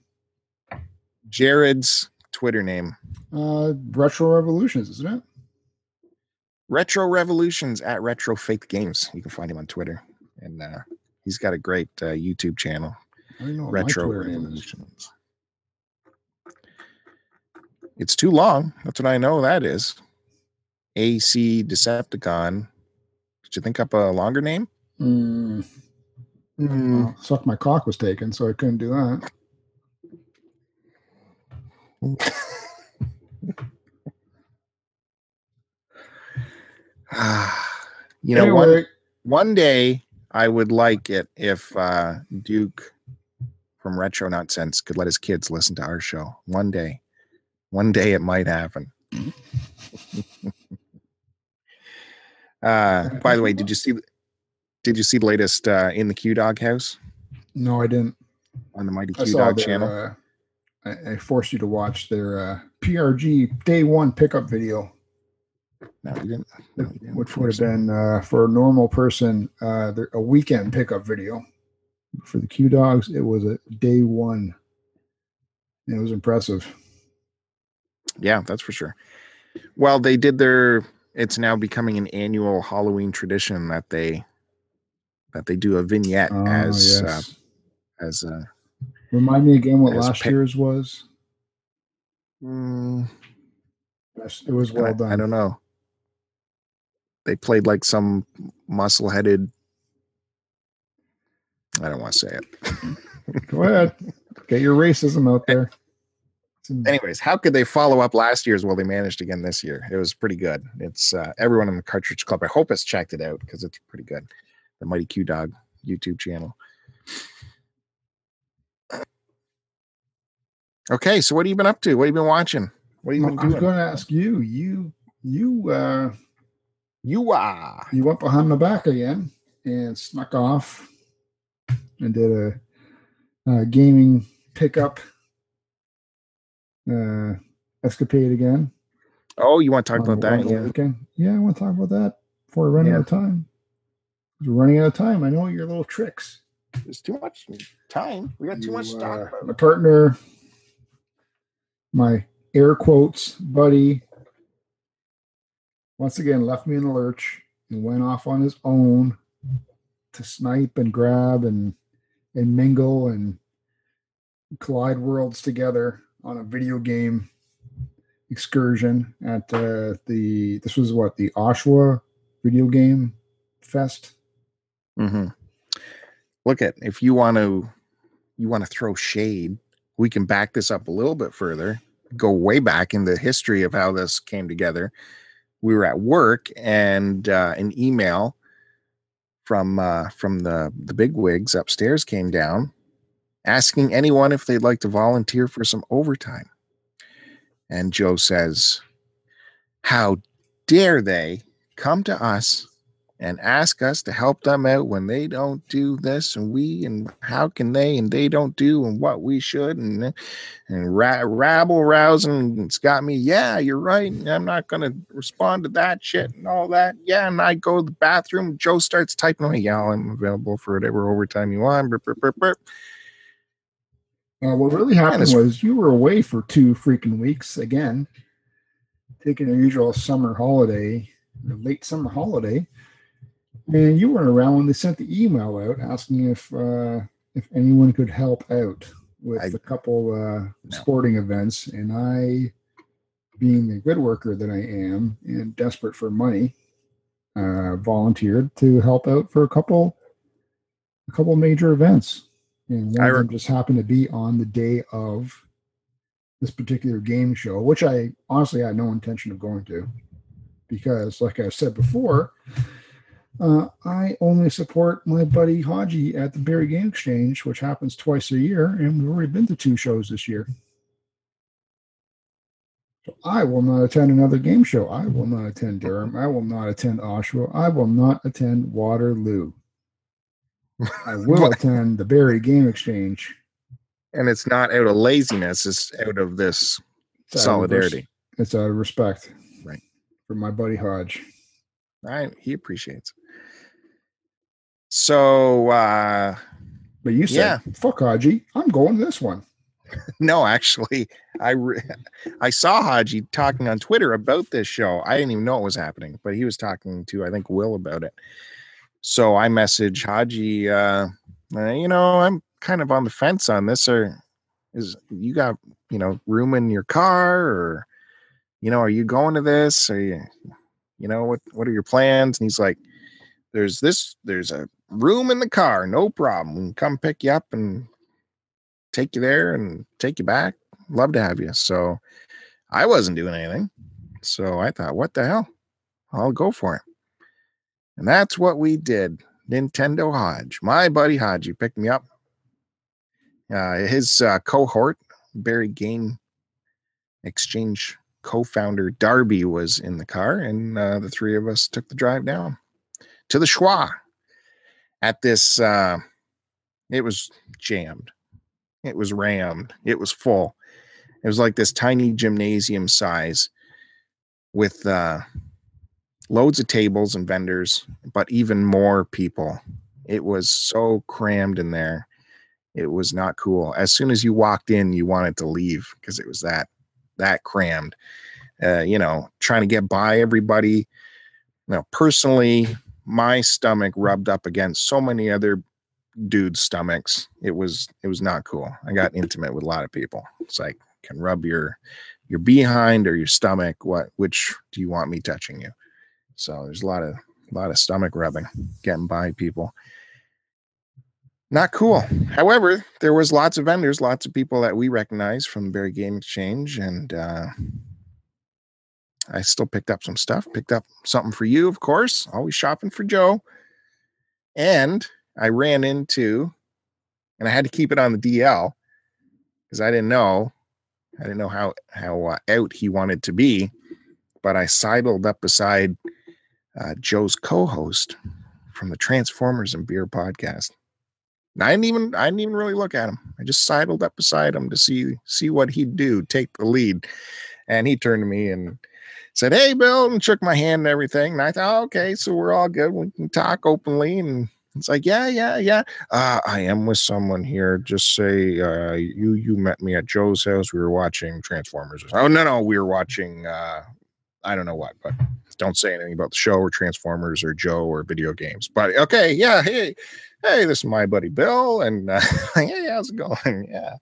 Jared's Twitter name. Uh Retro Revolutions, isn't it? Retro Revolutions at Retro Faith Games. You can find him on Twitter, and uh, he's got a great uh, YouTube channel, I Retro my Twitter name is. Revolutions. It's too long. That's what I know. That is AC Decepticon. Did you think up a longer name? Mm, well, suck my cock was taken, so I couldn't do that. Ah, you know, one, one day I would like it if uh, Duke from Retro Nonsense could let his kids listen to our show. One day, one day it might happen. uh, by the way, did you see? Did you see the latest uh, in the Q Dog House no, I didn't. on the Mighty Q Dog their, channel? uh, I, I forced you to watch their uh, PRG day one pickup video, no, you didn't. No, you didn't. which would have been uh, for a normal person uh, a weekend pickup video. For the Q Dogs, it was a day one. It was impressive. Yeah, that's for sure. Well, they did their. It's now becoming an annual Halloween tradition that they that they do a vignette Oh, as uh, as uh, Remind me again what last pic- year's was. mm, Yes, It was I- well done. I don't know. They played like some muscle headed. I don't want to say it. Go ahead. Get your racism out there. In- Anyways, how could they follow up last year's? Well, they managed again this year. It was pretty good. It's uh, everyone in the Cartridge Club. I hope has checked it out because it's pretty good. The Mighty Q Dog YouTube channel. Okay, so what have you been up to? What have you been watching? What have you I been was doing? going to ask you. You you uh You are. you went behind my back again and snuck off and did a, a gaming pickup uh escapade again. Oh, you want to talk about the- that? Yeah. weekend. Yeah, I want to talk about that before we run Yeah. out of time. We're running out of time. I know your little tricks. It's too much time. We got too much to You, talk uh, about. My partner, my air quotes buddy, once again left me in the lurch and went off on his own to snipe and grab and and mingle and collide worlds together on a video game excursion at uh, the this was what the Oshawa video game fest. Mm-hmm. Look at if you want to you want to throw shade, we can back this up a little bit further. Go way back in the history of how this came together. We were at work, and uh, an email from uh, from the the big wigs upstairs came down, asking anyone if they'd like to volunteer for some overtime. And Joe says, "How dare they come to us and ask us to help them out when they don't do this and we and how can they and they don't do and what we should and and ra- rabble rousing it's got me yeah you're right i'm not going to respond to that shit and all that yeah and i go to the bathroom joe starts typing away yeah i'm available for whatever overtime you want burp, burp, burp. Uh, what really happened was you were away for two freaking weeks again, taking your usual summer holiday, late summer holiday, and you weren't around when they sent the email out asking if uh, if anyone could help out with I- a couple uh, No. sporting events. And I, being the good worker that I am and desperate for money, uh, volunteered to help out for a couple a couple major events. And one I of them just happened to be on the day of this particular game show, which I honestly had no intention of going to. Because, like I said before, uh, I only support my buddy Haji at the Barrie Game Exchange, which happens twice a year, and we've already been to two shows this year. So I will not attend another game show. I will not attend Durham. I will not attend Oshawa. I will not attend Waterloo. I will attend the Barrie Game Exchange. and it's not out of laziness it's out of this It's out of res- solidarity It's out of respect. Right. For my buddy Hodge. right he appreciates so uh But you said, fuck Haji, I'm going to this one. No, actually, I re- I saw Haji talking on Twitter about this show. I didn't even know it was happening, but he was talking to I think Will about it. So I message Haji. Uh, uh, you know, I'm kind of on the fence on this. Or is you got you know room in your car, or you know, are you going to this? Or you, you know, what what are your plans? And he's like, "There's this. There's a room in the car. No problem. We can come pick you up and take you there and take you back. Love to have you. So I wasn't doing anything. So I thought, what the hell? I'll go for it. And that's what we did. Nintendo Hodge, my buddy Hodge, he picked me up. Uh, his uh, cohort, Barrie Game Exchange co-founder Darby was in the car, and uh, the three of us took the drive down to the Schwa. At this, uh, it was jammed. It was rammed. It was full. It was like this tiny gymnasium size with uh, loads of tables and vendors, but even more people. It was so crammed in there. It was not cool. As soon as you walked in, you wanted to leave because it was that that crammed. Uh, you know, trying to get by everybody. You know, personally, my stomach rubbed up against so many other dudes' stomachs. It was it was not cool. I got intimate with a lot of people. It's like can rub your your behind or your stomach. What which do you want me touching you? So there's a lot of a lot of stomach rubbing getting by people. Not cool. However, there was lots of vendors, lots of people that we recognize from Barrie Game Exchange, and uh, I still picked up some stuff. Picked up something for you, of course. Always shopping for Joe. And I ran into, and I had to keep it on the DL because I didn't know, I didn't know how how uh, out he wanted to be. But I sidled up beside uh, Joe's co-host from the Transformers and Beer podcast. And I didn't even I didn't even really look at him. I just sidled up beside him to see see what he'd do, take the lead. And he turned to me and said, "Hey, Bill," and shook my hand and everything. And I thought, okay, so we're all good. We can talk openly. And it's like, yeah, yeah, yeah. Uh, I am with someone here. Just say uh, you you met me at Joe's house. We were watching Transformers. Oh no, no, we were watching. Uh, I don't know what, but don't say anything about the show or Transformers or Joe or video games. But okay, yeah, hey, hey, this is my buddy Bill, and uh, hey, how's it going? Yeah,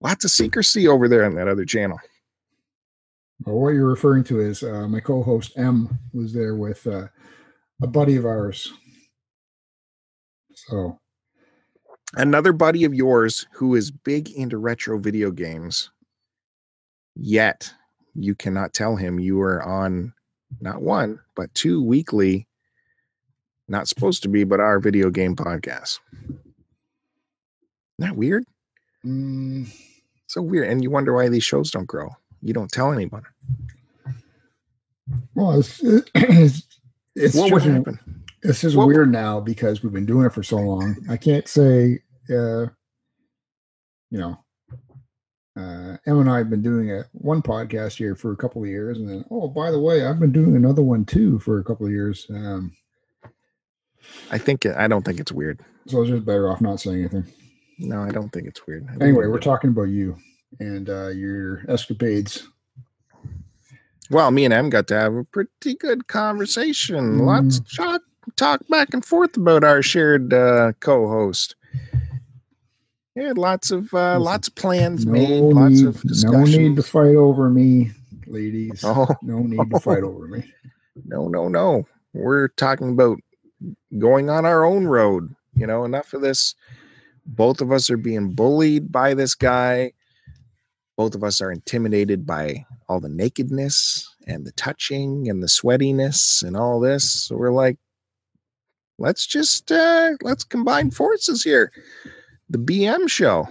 lots of secrecy over there on that other channel. Well, what you're referring to is uh, my co-host M was there with uh, a buddy of ours. So Another buddy of yours who is big into retro video games, yet you cannot tell him you are on not one, but two weekly, not supposed to be, but our video game podcast. Isn't that weird? mm, So weird. And you wonder why these shows don't grow. You don't tell anyone. well, it's it's, it's what would happen? It's just What- weird now because we've been doing it for so long. I can't say, uh, you know, uh, Em and I have been doing a one podcast here for a couple of years, and then oh, by the way, I've been doing another one too for a couple of years. Um, I think I don't think it's weird. so it's just better off not saying anything. No, I don't think it's weird. I Anyway, we we're talking about you and uh, your escapades. Well, me and Em got to have a pretty good conversation. Lots of talk, talk back and forth about our shared uh, co-host. Yeah, lots of uh, lots of plans No made, lots need, of no discussions. need to fight over me, ladies. Oh. No need to fight over me. No, no, no. We're talking about going on our own road. You know, enough of this. Both of us are being bullied by this guy. Both of us are intimidated by all the nakedness and the touching and the sweatiness and all this. So we're like, let's just uh let's combine forces here. The BM show.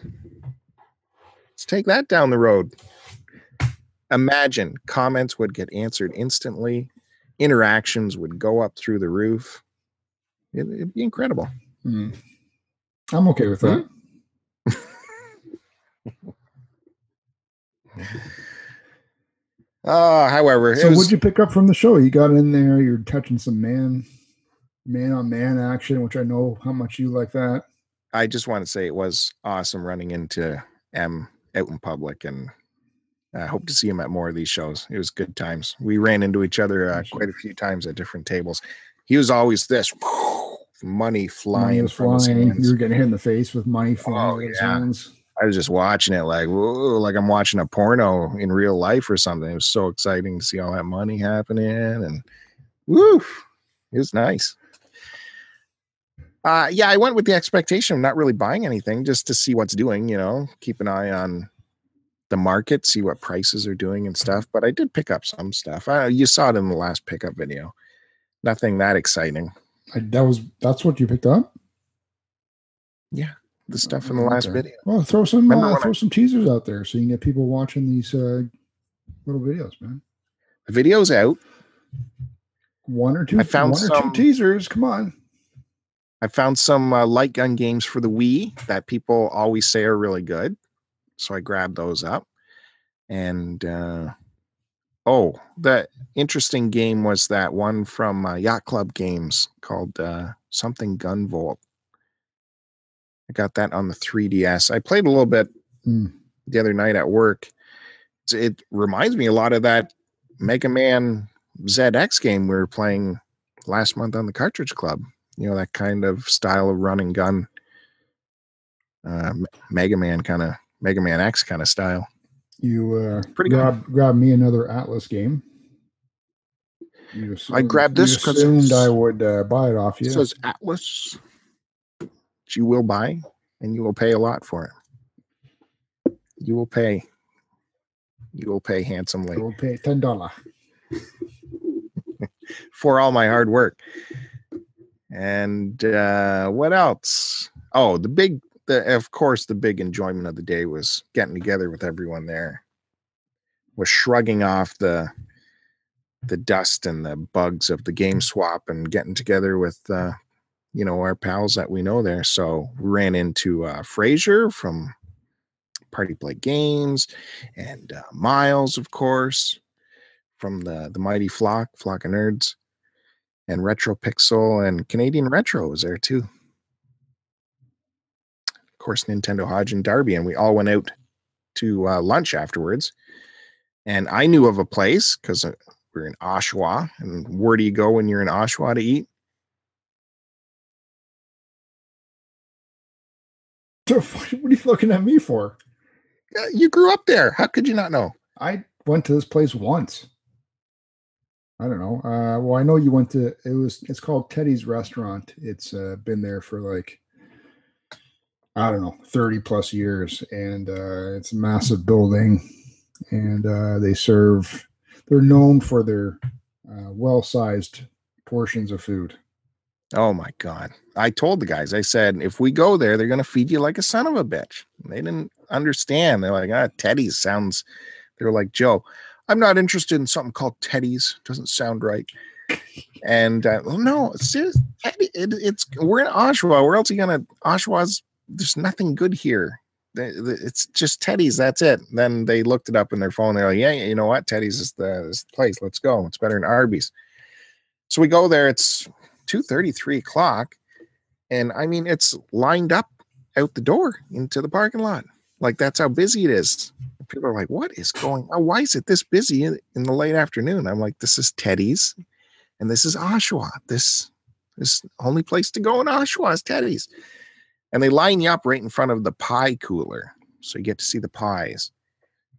Let's take that down the road. Imagine comments would get answered instantly interactions would go up through the roof. It, would be incredible. Hmm. I'm okay with that. Uh, however, So was- what'd you pick up from the show? You got in there, you're touching some man man on man action, which I know how much you like that. I just want to say it was awesome running into M out in public, and I hope to see him at more of these shows. It was good times. We ran into each other uh, quite a few times at different tables. He was always this money flying Money was from his flying. hands. You were getting hit in the face with money flying Oh, out of his yeah. hands. I was just watching it like, whoa, like I'm watching a porno in real life or something. It was so exciting to see all that money happening and woo, it was nice. Uh yeah, I went with the expectation of not really buying anything just to see what's doing, you know, keep an eye on the market, see what prices are doing and stuff. But I did pick up some stuff. Uh, you saw it in the last pickup video. Nothing that exciting. I, that was that's what you picked up. Yeah, the stuff in the last Okay. video. Well, throw some uh, when I- throw some teasers out there so you can get people watching these uh, little videos, man. The video's out. One or two. I found one or some- two teasers. Come on. I found some uh, light gun games for the Wii that people always say are really good. So I grabbed those up. And uh, oh, the interesting game was that one from uh, Yacht Club Games called uh, something Gunvolt. I got that on the 3DS. I played a little bit Hmm. the other night at work. It's- It reminds me a lot of that Mega Man ZX game we were playing last month on the Cartridge Club you know that kind of style of run and gun uh mega man kind of mega man x kind of style You uh, Pretty good. grab grab me another Atlus game. You I grabbed this you 'cause assumed I would uh, buy it off you. it says atlus which you will buy and you will pay a lot for it you will pay you will pay handsomely We'll pay ten dollar. for all my hard work and uh what else? Oh the big the of course the big enjoyment of the day was getting together with everyone there. Was shrugging off the the dust and the bugs of the game swap and getting together with uh you know our pals that we know there. So we ran into uh fraser from party play games and uh, miles of course from the the mighty flock flock of nerds and retro pixel and canadian retro was there too of course nintendo hodge and darby and we all went out to uh, lunch afterwards and i knew of a place because we're in oshawa and where do you go when you're in oshawa to eat What are you looking at me for? Uh, You grew up there. How could you not know? I went to this place once. I don't know. Uh, well, I know you went to. It was. It's called Teddy's Restaurant. It's uh, been there for like I don't know, thirty plus years, and uh, it's a massive building, and uh, they serve. They're known for their uh, well-sized portions of food. Oh my god! I told the guys. I said, if we go there, they're gonna feed you like a son of a bitch. They didn't understand. They're like, ah, Teddy's sounds. They were like, Joe, I'm not interested in something called Teddy's. Doesn't sound right. And uh, well, no. Teddy, it, it's we're in Oshawa. Where else are you gonna? Oshawa's. There's nothing good here. It's just Teddy's. That's it. Then they looked it up in their phone. They're like, yeah, you know what? Teddy's is the, is the place. Let's go. It's better than Arby's. So we go there. It's two thirty, three o'clock, and I mean it's lined up out the door into the parking lot. Like that's how busy it is. People are like, "What is going on? Why is it this busy in, in the late afternoon?" I'm like, "This is Teddy's, and this is Oshawa. This this only place to go in Oshawa is Teddy's." And they line you up right in front of the pie cooler, so you get to see the pies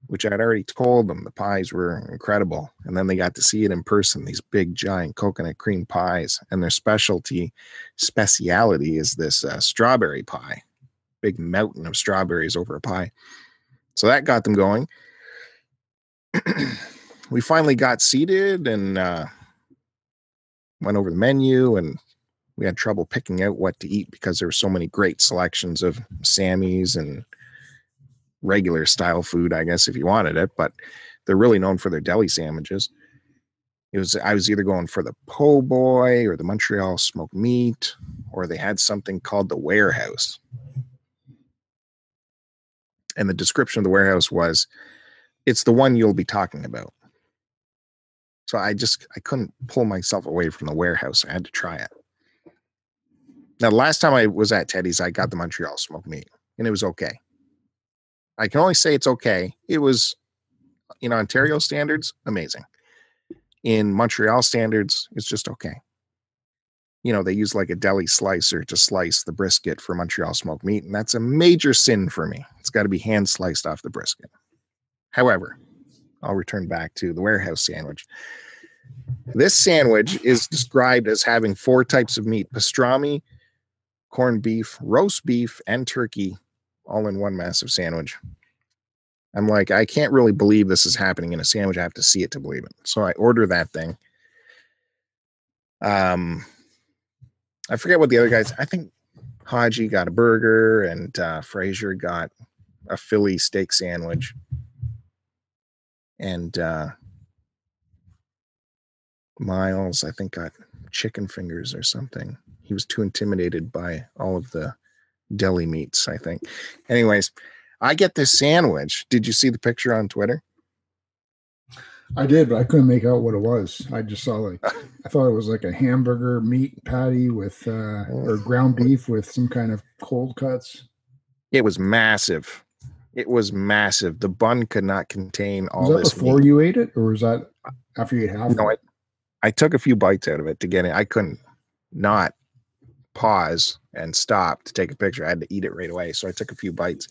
which I'd already told them the pies were incredible. And then they got to see it in person, these big giant coconut cream pies. And their specialty, speciality is this uh, strawberry pie, big mountain of strawberries over a pie. So that got them going. we finally got seated and uh, went over the menu and we had trouble picking out what to eat because there were so many great selections of Sammy's and regular style food, I guess, if you wanted it, but they're really known for their deli sandwiches. It was I was either going for the po' boy or the Montreal smoked meat, or they had something called the warehouse. And the description of the warehouse was it's the one you'll be talking about. So I just I couldn't pull myself away from the warehouse. I had to try it. Now, the last time I was at Teddy's, I got the Montreal smoked meat, and it was okay. I can only say it's okay. It was, in Ontario standards, amazing. In Montreal standards, it's just okay. You know, they use like a deli slicer to slice the brisket for Montreal smoked meat, and that's a major sin for me. It's got to be hand sliced off the brisket. However, I'll return back to the warehouse sandwich. This sandwich is described as having four types of meat pastrami, corned beef, roast beef, and turkey all in one massive sandwich. I'm like, I can't really believe this is happening in a sandwich. I have to see it to believe it. So I order that thing. Um, I forget what the other guys. I think Haji got a burger and uh, Fraser got a Philly steak sandwich, and uh, Miles, I think, got chicken fingers or something. He was too intimidated by all of the deli meats, I think. Anyways, I get this sandwich. Did you see the picture on Twitter? I did, but I couldn't make out what it was. I just saw like I thought it was like a hamburger meat patty with uh or ground beef with some kind of cold cuts. It was massive. It was massive. The bun could not contain all Was that this before meat. you ate it, or was that after you ate half? No, I, it? I took a few bites out of it to get it. I couldn't not pause and stop to take a picture. I had to eat it right away. So I took a few bites.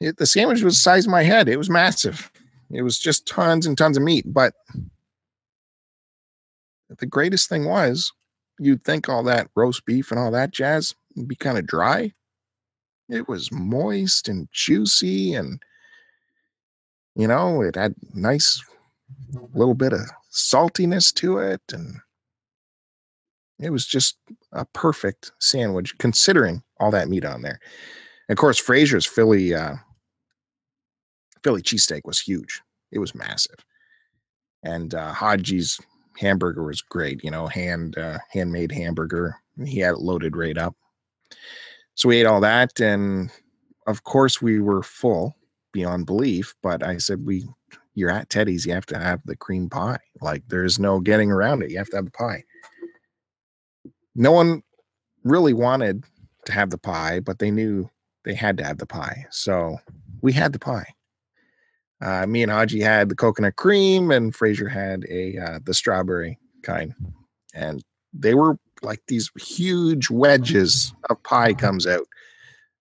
It, the sandwich was the size of my head. It was massive. It was just tons and tons of meat. But the greatest thing was you'd think all that roast beef and all that jazz would be kind of dry. It was moist and juicy and you know, it had nice little bit of saltiness to it and it was just a perfect sandwich considering all that meat on there. And of course, Fraser's Philly uh, Philly cheesesteak was huge. It was massive. And uh, Haji's hamburger was great. You know, hand uh, handmade hamburger. He had it loaded right up. So we ate all that, and of course we were full beyond belief. But I said, "We, you're at Teddy's. You have to have the cream pie. Like there's no getting around it. You have to have the pie." No one really wanted to have the pie, but they knew they had to have the pie. So we had the pie. Uh, me and Haji had the coconut cream, and Fraser had a uh, the strawberry kind, and they were like these huge wedges of pie comes out.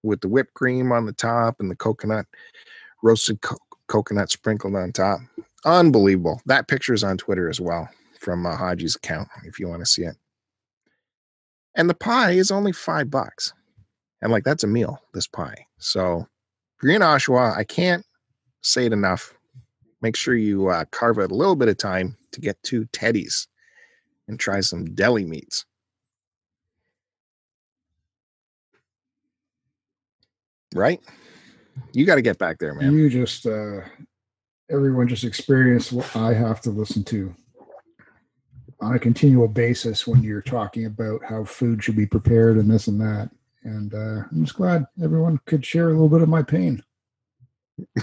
with the whipped cream on the top and the coconut roasted co- coconut sprinkled on top. Unbelievable. That picture is on Twitter as well from uh, Haji's account if you want to see it. And the pie is only five bucks. And like that's a meal, this pie. So if you're in Oshawa, I can't say it enough. Make sure you uh, carve out a little bit of time to get to Teddy's and try some deli meats. Right? You got to get back there, man. You just uh everyone just experienced what I have to listen to on a continual basis when you're talking about how food should be prepared and this and that. And uh, I'm just glad everyone could share a little bit of my pain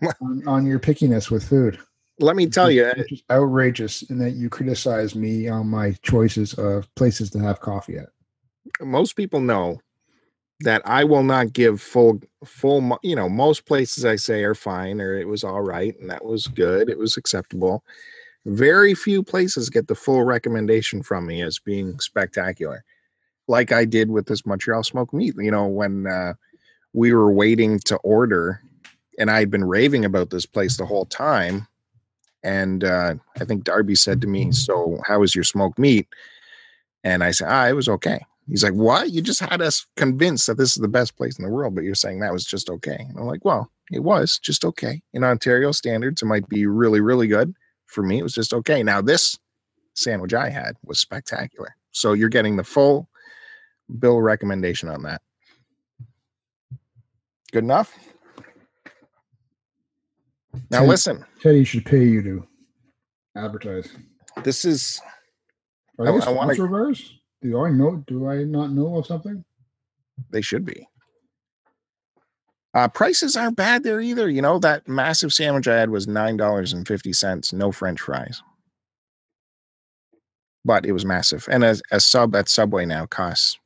on, on your pickiness with food. Let me tell you, is outrageous in that you criticize me on my choices of places to have coffee at. most people know that I will not give full full you know most places I say are fine or it was all right and that was good it was acceptable very few places get the full recommendation from me as being spectacular like I did with this Montreal smoked meat you know when uh, we were waiting to order and I'd been raving about this place the whole time and uh, I think Darby said to me so how was your smoked meat and I said ah it was okay He's like, What? You just had us convinced that this is the best place in the world, but you're saying that was just okay. And I'm like, Well, it was just okay. In Ontario standards, it might be really, really good. For me, it was just okay. Now, this sandwich I had was spectacular. So you're getting the full bill recommendation on that. Good enough? Now, Ten- listen, Teddy should pay you to advertise. this is Are I- they I wanna- of ours? Do I know? Do I not know of something? they should be. Uh, prices aren't bad there either. You know, that massive sandwich I had was $9.50, no French fries. But it was massive. And a, a sub at Subway now costs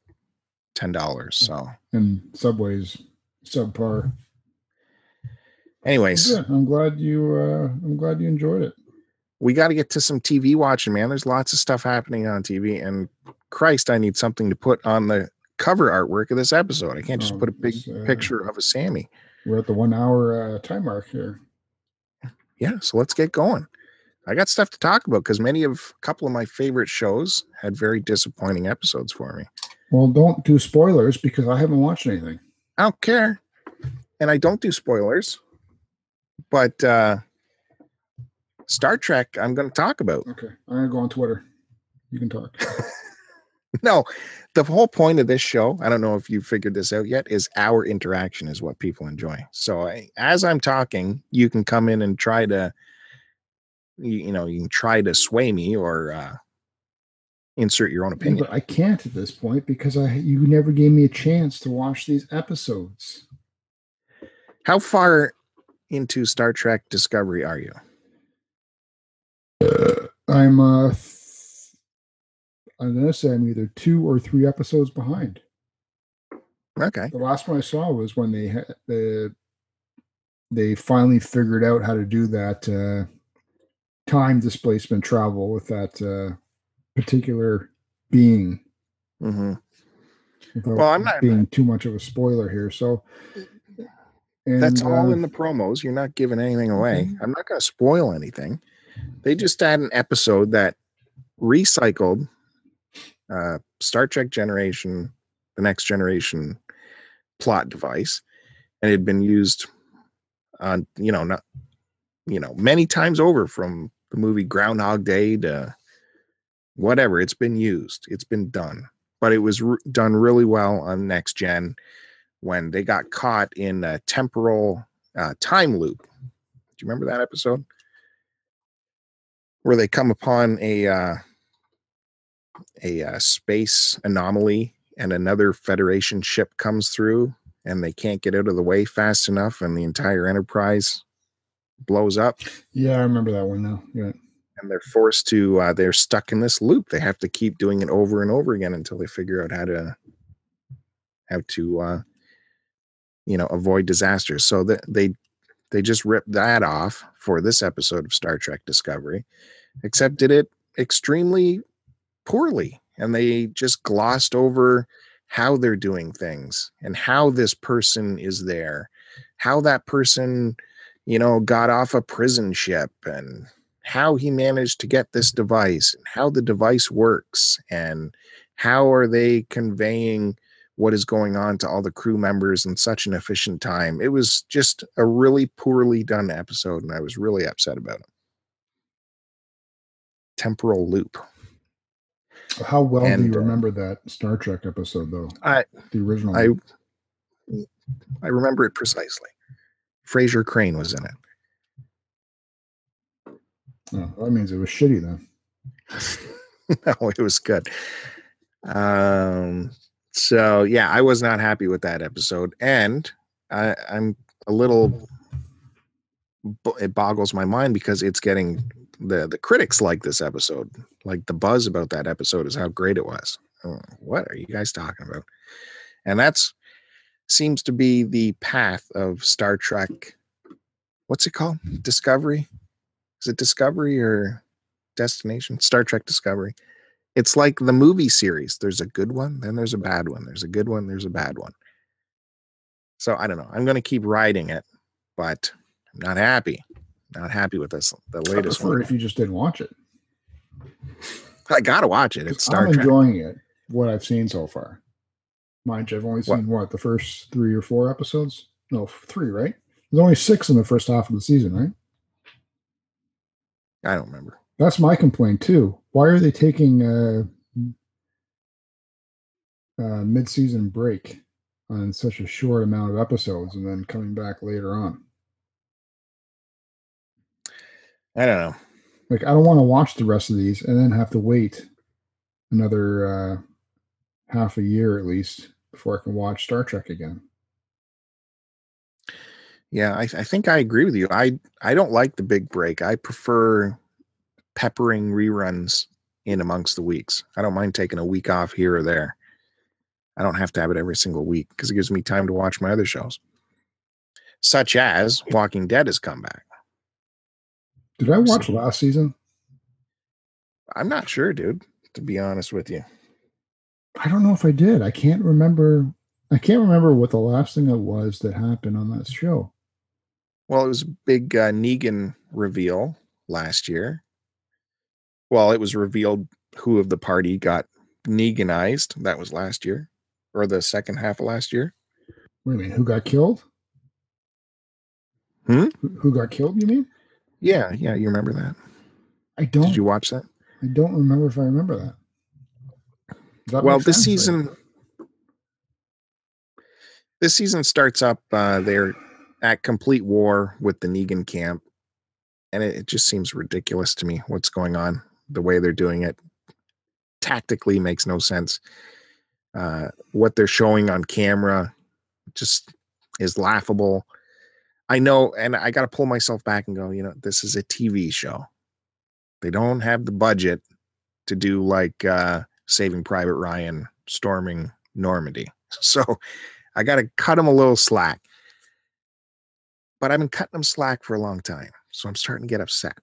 $10. So, And Subway's subpar. Anyways, Yeah, I'm glad you. Uh, I'm glad you enjoyed it. we got to get to some TV watching, man. There's lots of stuff happening on TV. And Christ, I need something to put on the cover artwork of this episode. I can't just Um, put a big uh, picture of a Sammy. We're at the one hour uh, time mark here. yeah so let's get going i got stuff to talk about because many of a couple of my favorite shows had very disappointing episodes for me Well, don't do spoilers because I haven't watched anything. i don't care and i don't do spoilers but uh star trek i'm going to talk about Okay, I'm gonna go on Twitter. You can talk. no the whole point of this show i don't know if you figured this out yet is our interaction is what people enjoy so I, as i'm talking you can come in and try to you, you know you can try to sway me or uh insert your own Yeah, opinion but I can't at this point because I you never gave me a chance to watch these episodes. How far into Star Trek Discovery are you? I'm uh, th- I'm gonna say I'm either two or three episodes behind. Okay. The last one I saw was when they had the they finally figured out how to do that uh, time displacement travel with that uh, particular being. hmm Well, I'm not- being too much of a spoiler here. So That's and, all uh, in the promos. You're not giving anything away. Mhm. I'm not going to spoil anything. They just had an episode that recycled uh, Star Trek Generation, the Next Generation plot device, and it had been used on, you know, not, you know, many times over from the movie Groundhog Day to whatever. It's been used. It's been done, but it was r- done really well on Next Gen when they got caught in a temporal uh, time loop. Do you remember that episode? Where they come upon a uh, a uh, space anomaly and another Federation ship comes through and they can't get out of the way fast enough and the entire Enterprise blows up yeah, I remember that one now. Yeah. and they're forced to uh, they're stuck in this loop they have to keep doing it over and over again until they figure out how to how to uh you know avoid disasters. So that they they just ripped that off for this episode of star trek discovery except did it extremely poorly and they just glossed over how they're doing things and how this person is there, how that person, you know, got off a prison ship and how he managed to get this device and how the device works and how are they conveying what is going on to all the crew members in such an efficient time. It was just a really poorly done episode, and I was really upset about it. Temporal loop. How well And, do you uh, remember that Star Trek episode, though? I The original. I one. I remember it precisely. Frasier Crane was in it. Oh, that means it was shitty then. no, it was good. Um, so yeah, I was not happy with that episode, and I, I'm a little. It boggles my mind because it's getting the the critics like this episode, like the buzz about that episode is how great it was. Oh, What are you guys talking about? And that's seems to be the path of Star Trek. What's it called? Discovery. Is it Discovery or Destination? Star Trek Discovery it's like the movie series there's a good one then there's a bad one there's a good one there's a bad one so i don't know i'm going to keep writing it but i'm not happy not happy with this the latest one if you just didn't watch it. i gotta watch it it's star I'm trek enjoying it. What I've seen so far. Mind you, I've only What? seen what the first three or four episodes. No, three. Right? There's only six in the first half of the season, right? i don't remember That's my complaint too. Why are they taking a, a mid-season break on such a short amount of episodes and then coming back later on? i don't know Like, I don't want to watch the rest of these and then have to wait another uh, half a year at least before I can watch Star Trek again. yeah I, I think i agree with you i i don't like the big break i prefer peppering reruns in amongst the weeks i don't mind taking a week off here or there i don't have to have it every single week because it gives me time to watch my other shows such as walking dead has come back Did I watch last season? i'm not sure dude to be honest with you I don't know if I did. I can't remember. I can't remember what the last thing it was that happened on that show. well it was a big uh, negan reveal last year well it was revealed who of the party got neganized that was last year or the second half of last year Wait a minute, who got killed? Hmm? Who, got killed? You mean? yeah yeah you remember that I don't. did you watch that I don't remember if I remember that. That well this season this season starts up uh they're at complete war with the negan camp and it, it just seems ridiculous to me what's going on the way they're doing it tactically makes no sense. Uh what they're showing on camera just is laughable. I know and i got to pull myself back and go you know this is a tv show. They don't have the budget to do like uh saving private ryan storming normandy. So i got to cut them a little slack. But i've been cutting them slack for a long time so i'm starting to get upset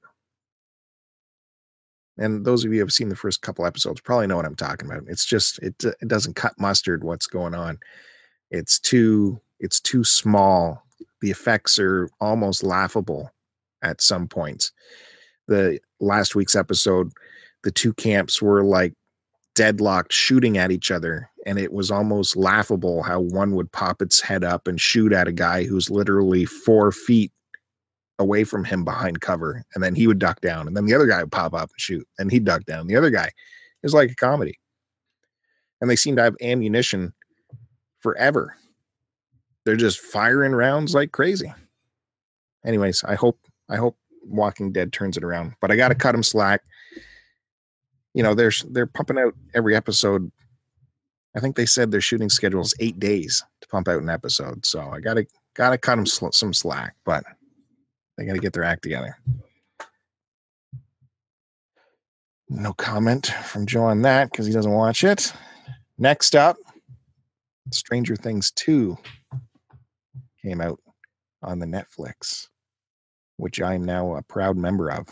and those of you who have seen the first couple episodes probably know what i'm talking about. It's just it, uh, it doesn't cut mustard what's going on. It's too it's too small. The effects are almost laughable at some points. The last week's episode the two camps were like deadlocked shooting at each other and it was almost laughable how one would pop its head up and shoot at a guy who's literally four feet away from him behind cover and then he would duck down and then the other guy would pop up and shoot and he'd duck down. The other guy is like a comedy. And they seem to have ammunition forever. They're just firing rounds like crazy. Anyways i hope i hope walking dead turns it around but i gotta cut them slack. You know they're they're pumping out every episode. I think they said their shooting schedule is eight days to pump out an episode so i gotta gotta cut them sl- some slack but they gotta get their act together. No comment from joe on that because he doesn't watch it. Next up stranger things 2 came out on the netflix which i'm now a proud member of.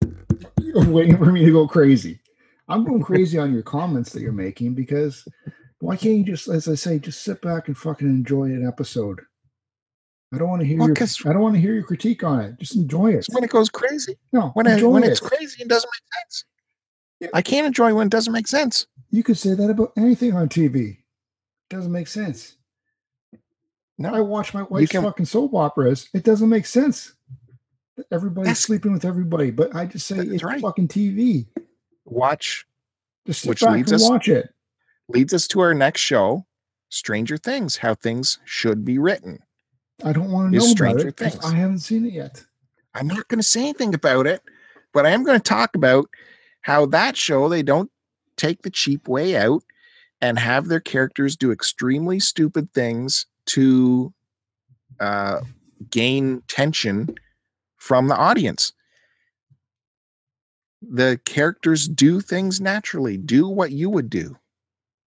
Waiting for me to go crazy. I'm going crazy on your comments that you're making because why can't you just, as I say, just sit back and fucking enjoy an episode? I don't want to hear Well, your I don't want to hear your critique on it. Just enjoy it. When it goes crazy. No, When it, when it. it's crazy, it doesn't make sense. I can't enjoy when it doesn't make sense. You could say that about anything on TV. Doesn't make sense. Now I watch my wife's can- fucking soap operas. It doesn't make sense. Everybody's sleeping with everybody, but I just say it's right. fucking TV. Watch Just Which leads us- watch it. leads us to our next show, Stranger Things, how things should be written. I don't want to know about Stranger Things. I haven't seen it yet. I'm not going to say anything about it, but I am going to talk about how that show they don't take the cheap way out and have their characters do extremely stupid things to uh, gain tension from the audience. The characters do things naturally, do what you would do.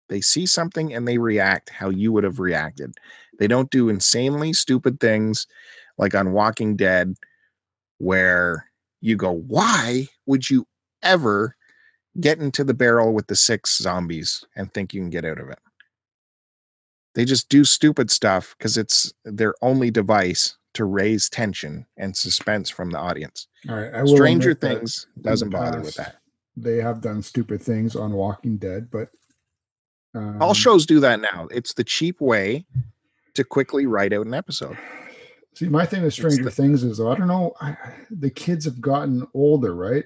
They see something and they react how you would have reacted. They don't do insanely stupid things like on Walking Dead where you go, why would you ever get into the barrel with the six zombies and think you can get out of it? They just do stupid stuff because it's their only device to raise tension and suspense from the audience. All right. I Stranger Things doesn't bother with that. They have done stupid things on Walking Dead, but um, All shows do that now. It's the cheap way to quickly write out an episode. See, my thing with Stranger the- Things is, though, I don't know. I, the kids have gotten older, right?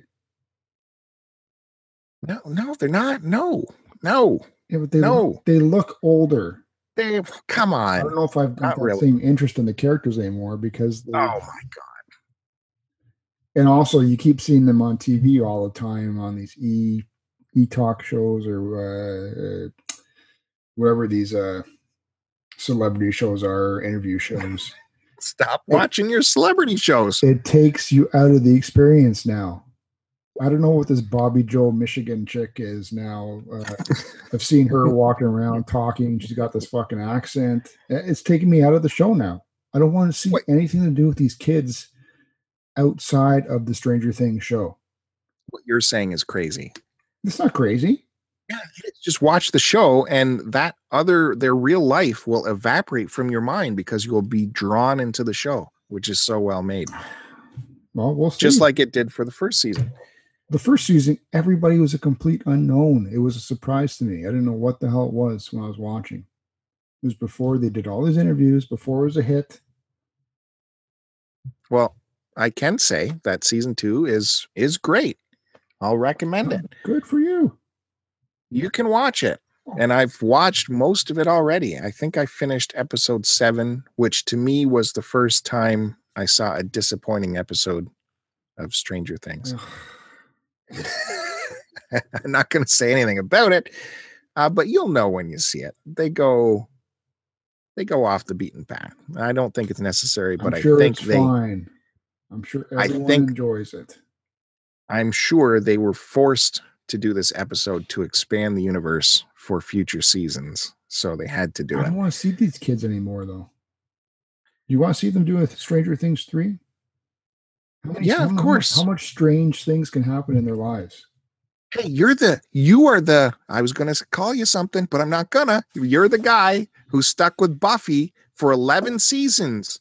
No, no, they're not. No, no, Yeah, but they No. they look older. They come on. I don't know if I've got Not that really. same interest in the characters anymore because Oh my god. and also you keep seeing them on TV all the time on these e e talk shows or uh, uh, whatever these uh celebrity shows are, interview shows. Stop watching your celebrity shows. it takes you out of the experience now. I don't know what this Bobby Joe Michigan chick is now. Uh, I've seen her walking around talking. She's got this fucking accent. It's taking me out of the show now. I don't want to see Wait. anything to do with these kids outside of the Stranger Things show. What you're saying is crazy. It's not crazy. Yeah, just watch the show, and that other their real life will evaporate from your mind because you will be drawn into the show, which is so well made, Well, we'll see. just like it did for the first season. The first season, everybody was a complete unknown. It was a surprise to me. I didn't know what the hell it was when I was watching. It was before they did all these interviews, before it was a hit. Well, I can say that season two is is great. I'll recommend it. Good for you. You can watch it. And I've watched most of it already. I think I finished episode seven, which to me was the first time I saw a disappointing episode of Stranger Things. I'm not going to say anything about it, uh, but you'll know when you see it. They go, they go off the beaten path. I don't think it's necessary, but I'm I think they, fine. I'm sure I everyone think- enjoys it. I'm sure they were forced to do this episode to expand the universe for future seasons, so they had to do I it. I don't want to see these kids anymore, though. You want to see them doing Stranger Things three? Yeah, of course. How much strange things can happen in their lives? Hey, you're the you are the I was gonna call you something, but I'm not gonna. You're the guy who stuck with Buffy for 11 seasons.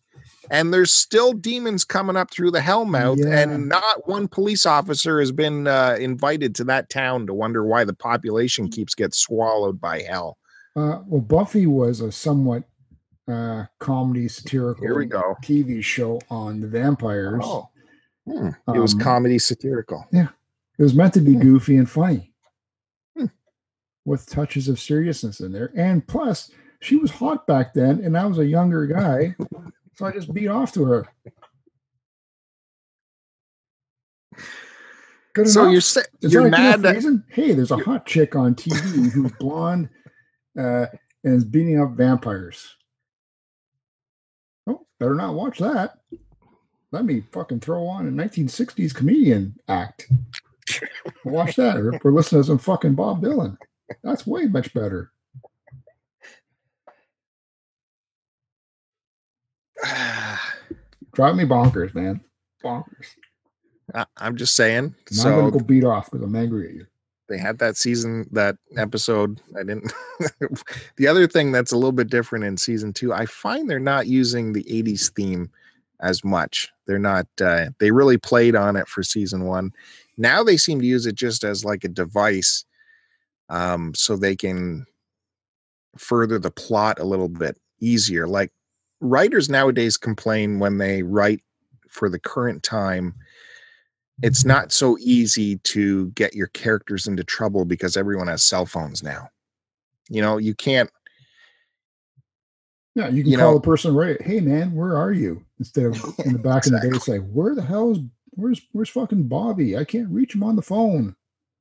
And there's still demons coming up through the Hellmouth, Yeah. and not one police officer has been uh, invited to that town to wonder why the population keeps get swallowed by hell. Uh, well, Buffy was a somewhat uh, comedy satirical Here we go. TV show on the vampires. Oh, hmm, it was Um, comedy satirical. Yeah. It was meant to be Hmm. goofy and funny, Hmm. with touches of seriousness in there. And plus, she was hot back then, and I was a younger guy, so I just beat off to her. Good So enough. you're sa- you're mad that? Hey, there's a hot chick on TV who's blonde uh, and is beating up vampires. Oh, better not watch that. Let me fucking throw on a 1960s comedian act. Watch that, or, or listen to some fucking Bob Dylan. That's way much better. Drive me bonkers, man. Bonkers. I, I'm just saying. I'm gonna So go beat off because I'm angry at you. they had that season, that episode. I didn't. the other thing that's a little bit different in season two, I find they're not using the 80s theme as much. They're not, uh, they really played on it for season one. Now they seem to use it just as like a device um, so they can further the plot a little bit easier. Like writers nowadays complain when they write for the current time it's not so easy to get your characters into trouble because everyone has cell phones now. You know, you can't Yeah, you can You call know- the person right. Hey man, where are you? Instead of in the back of the day, say, where the hell is where's where's fucking Bobby? I can't reach him on the phone.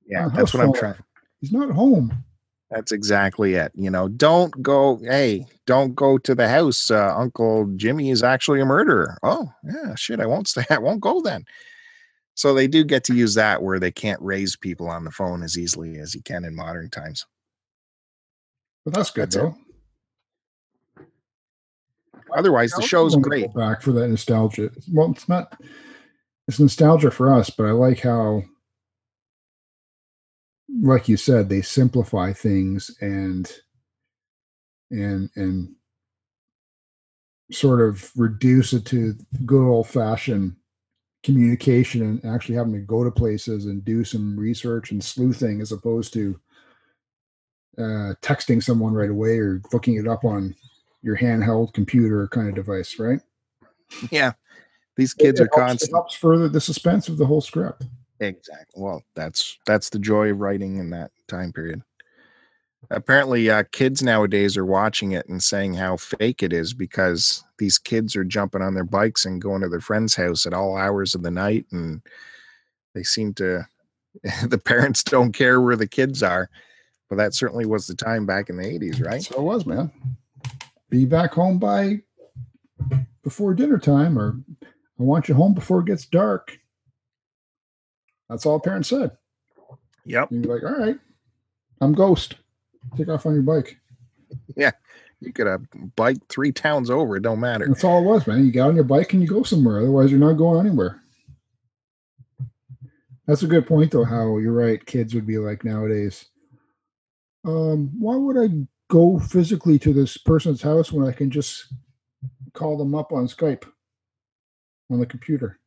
yeah, that's what I'm trying. He's not home. That's exactly it. You know, don't go, hey, don't go to the house. Uh, Uncle Jimmy is actually a murderer. Oh, yeah, shit, I won't stay. I won't go then. So they do get to use that where they can't raise people on the phone as easily as you can in modern times. But that's good That's it. Otherwise, the show's great. Back for that nostalgia. Well, it's not. It's nostalgia for us, but I like how, like you said, they simplify things and and and sort of reduce it to good old fashioned communication and actually having to go to places and do some research and sleuthing as opposed to uh, texting someone right away or looking it up on your handheld computer kind of device, right? Yeah. These kids It are helps- It helps further the suspense of the whole script. Exactly. Well, that's that's the joy of writing in that time period. Apparently, uh, kids nowadays are watching it and saying how fake it is because these kids are jumping on their bikes and going to their friend's house at all hours of the night, and they seem to. the parents don't care where the kids are, but that certainly was the time back in the eighties, right? So it was, man. Be back home by before dinner time, or I want you home before it gets dark. That's all parents said. Yep. And you're like, all right, I'm ghost. Take off on your bike. Yeah. You could have bike three towns over; it don't matter. That's all it was, man. You get on your bike and you go somewhere. Otherwise, you're not going anywhere. That's a good point, though. How you're right. Kids would be like nowadays. Um, why would I go physically to this person's house when I can just call them up on Skype on the computer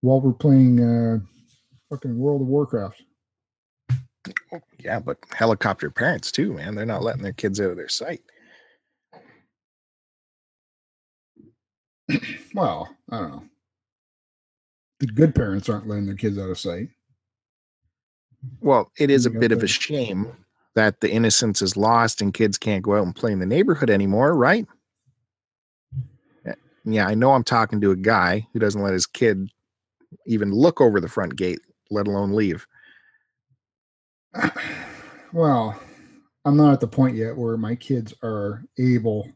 while we're playing uh, fucking World of Warcraft? Yeah, but helicopter parents too, man. They're not letting their kids out of their sight. Well, I don't know. The good parents aren't letting their kids out of sight. Well, it is a bit of a shame that the innocence is lost and kids can't go out and play in the neighborhood anymore, right? Yeah, Yeah, I know I'm talking to a guy who doesn't let his kid even look over the front gate, let alone leave. well, I'm not at the point yet where my kids are able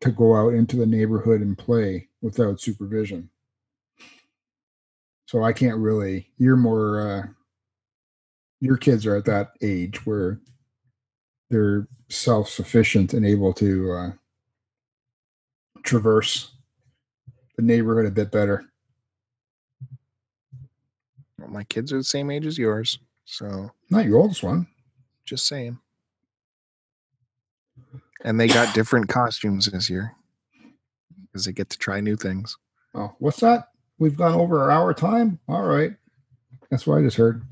to go out into the neighborhood and play without supervision. So I can't really. You're more. Uh, your kids are at that age where they're self-sufficient and able to uh, traverse the neighborhood a bit better. Well, my kids are the same age as yours, so Not your oldest one. just saying. And they got different costumes this year because they get to try new things. Oh, what's that? We've gone over our hour time. All right. That's what I just heard.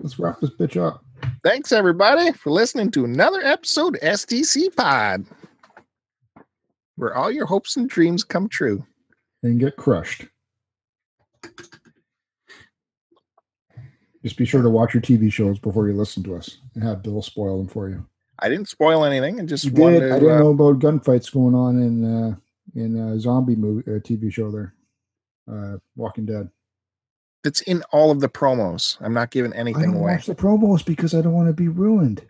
Let's wrap this bitch up. Thanks, everybody, for listening to another episode of STC Pod, where all your hopes and dreams come true. and get crushed. Just be sure to watch your TV shows before you listen to us and have Bill spoil them for you. I didn't spoil anything. I just did. I didn't uh, know about gunfights going on in uh, in a zombie movie uh, TV show there, uh, Walking Dead. It's in all of the promos. I'm not giving I anything don't away. watch the promos because I don't want to be ruined.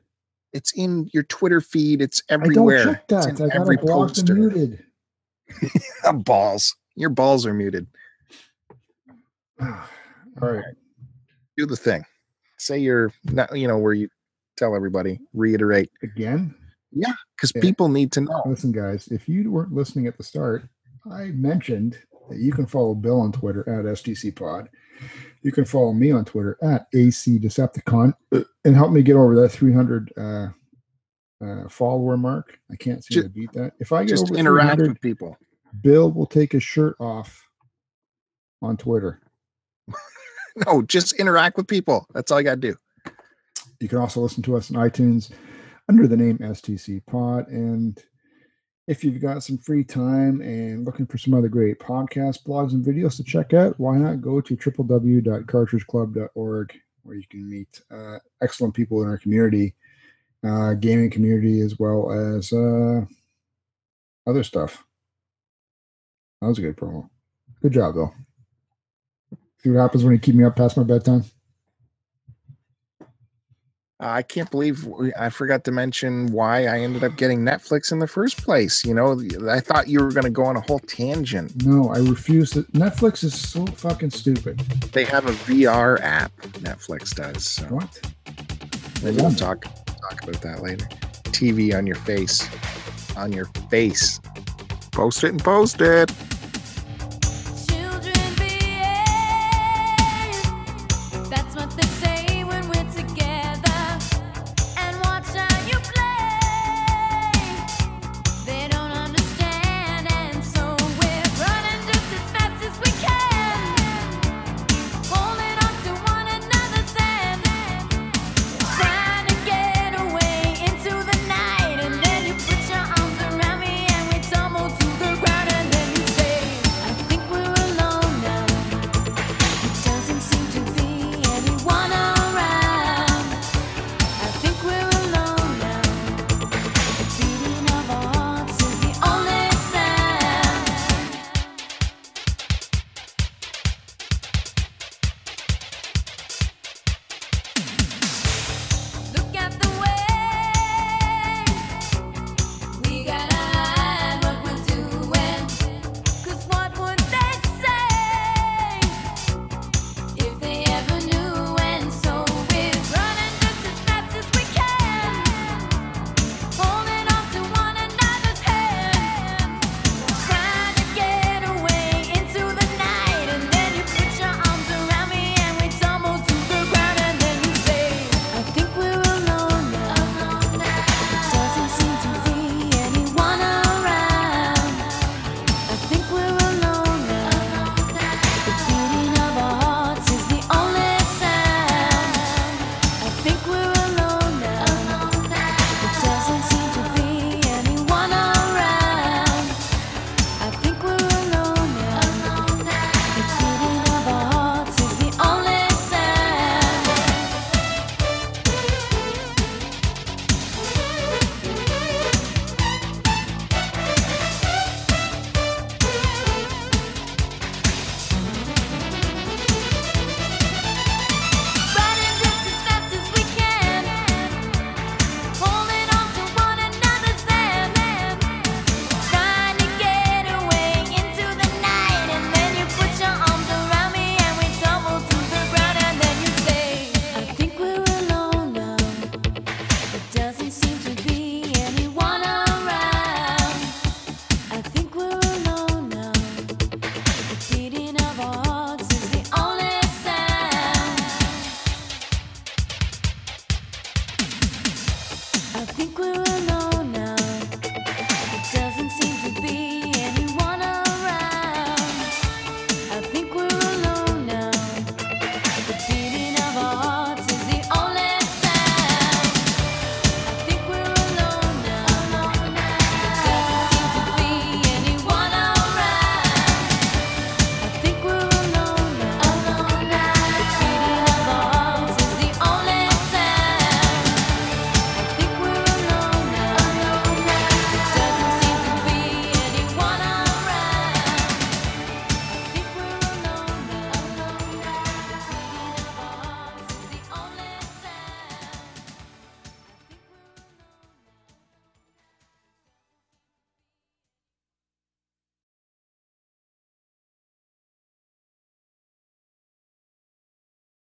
It's in your Twitter feed. It's everywhere. I don't everywhere. check It's in I got every it blocked and poster. muted. balls. Your balls are muted. All right. Do the thing. Say you're not. You know where you tell everybody. Reiterate Again, Yeah, because Yeah. people need to know. listen, guys. If you weren't listening at the start, I mentioned that You can follow Bill on Twitter at STC Pod. You can follow me on Twitter at AC Decepticon and help me get over that 300 uh, uh, follower mark. I can't seem Ju- to beat that. If I get Just over interact with people. Bill will take his shirt off on Twitter. No, just interact with people. That's all you got to do. You can also listen to us on iTunes under the name STC Pod. And if you've got some free time and looking for some other great podcasts, blogs, and videos to check out, why not go to www.cartridgeclub.org where you can meet uh, excellent people in our community, uh, gaming community, as well as uh, other stuff. That was a good promo. Good job, though. See what happens when you keep me up past my bedtime? Uh, I can't believe I forgot to mention why I ended up getting Netflix in the first place. You know, I thought you were going to go on a whole tangent. No, I refuse to. Netflix is so fucking stupid. They have a VR app. Netflix does. So What? maybe we'll talk talk about that later. TV on your face, on your face. Post it and post it.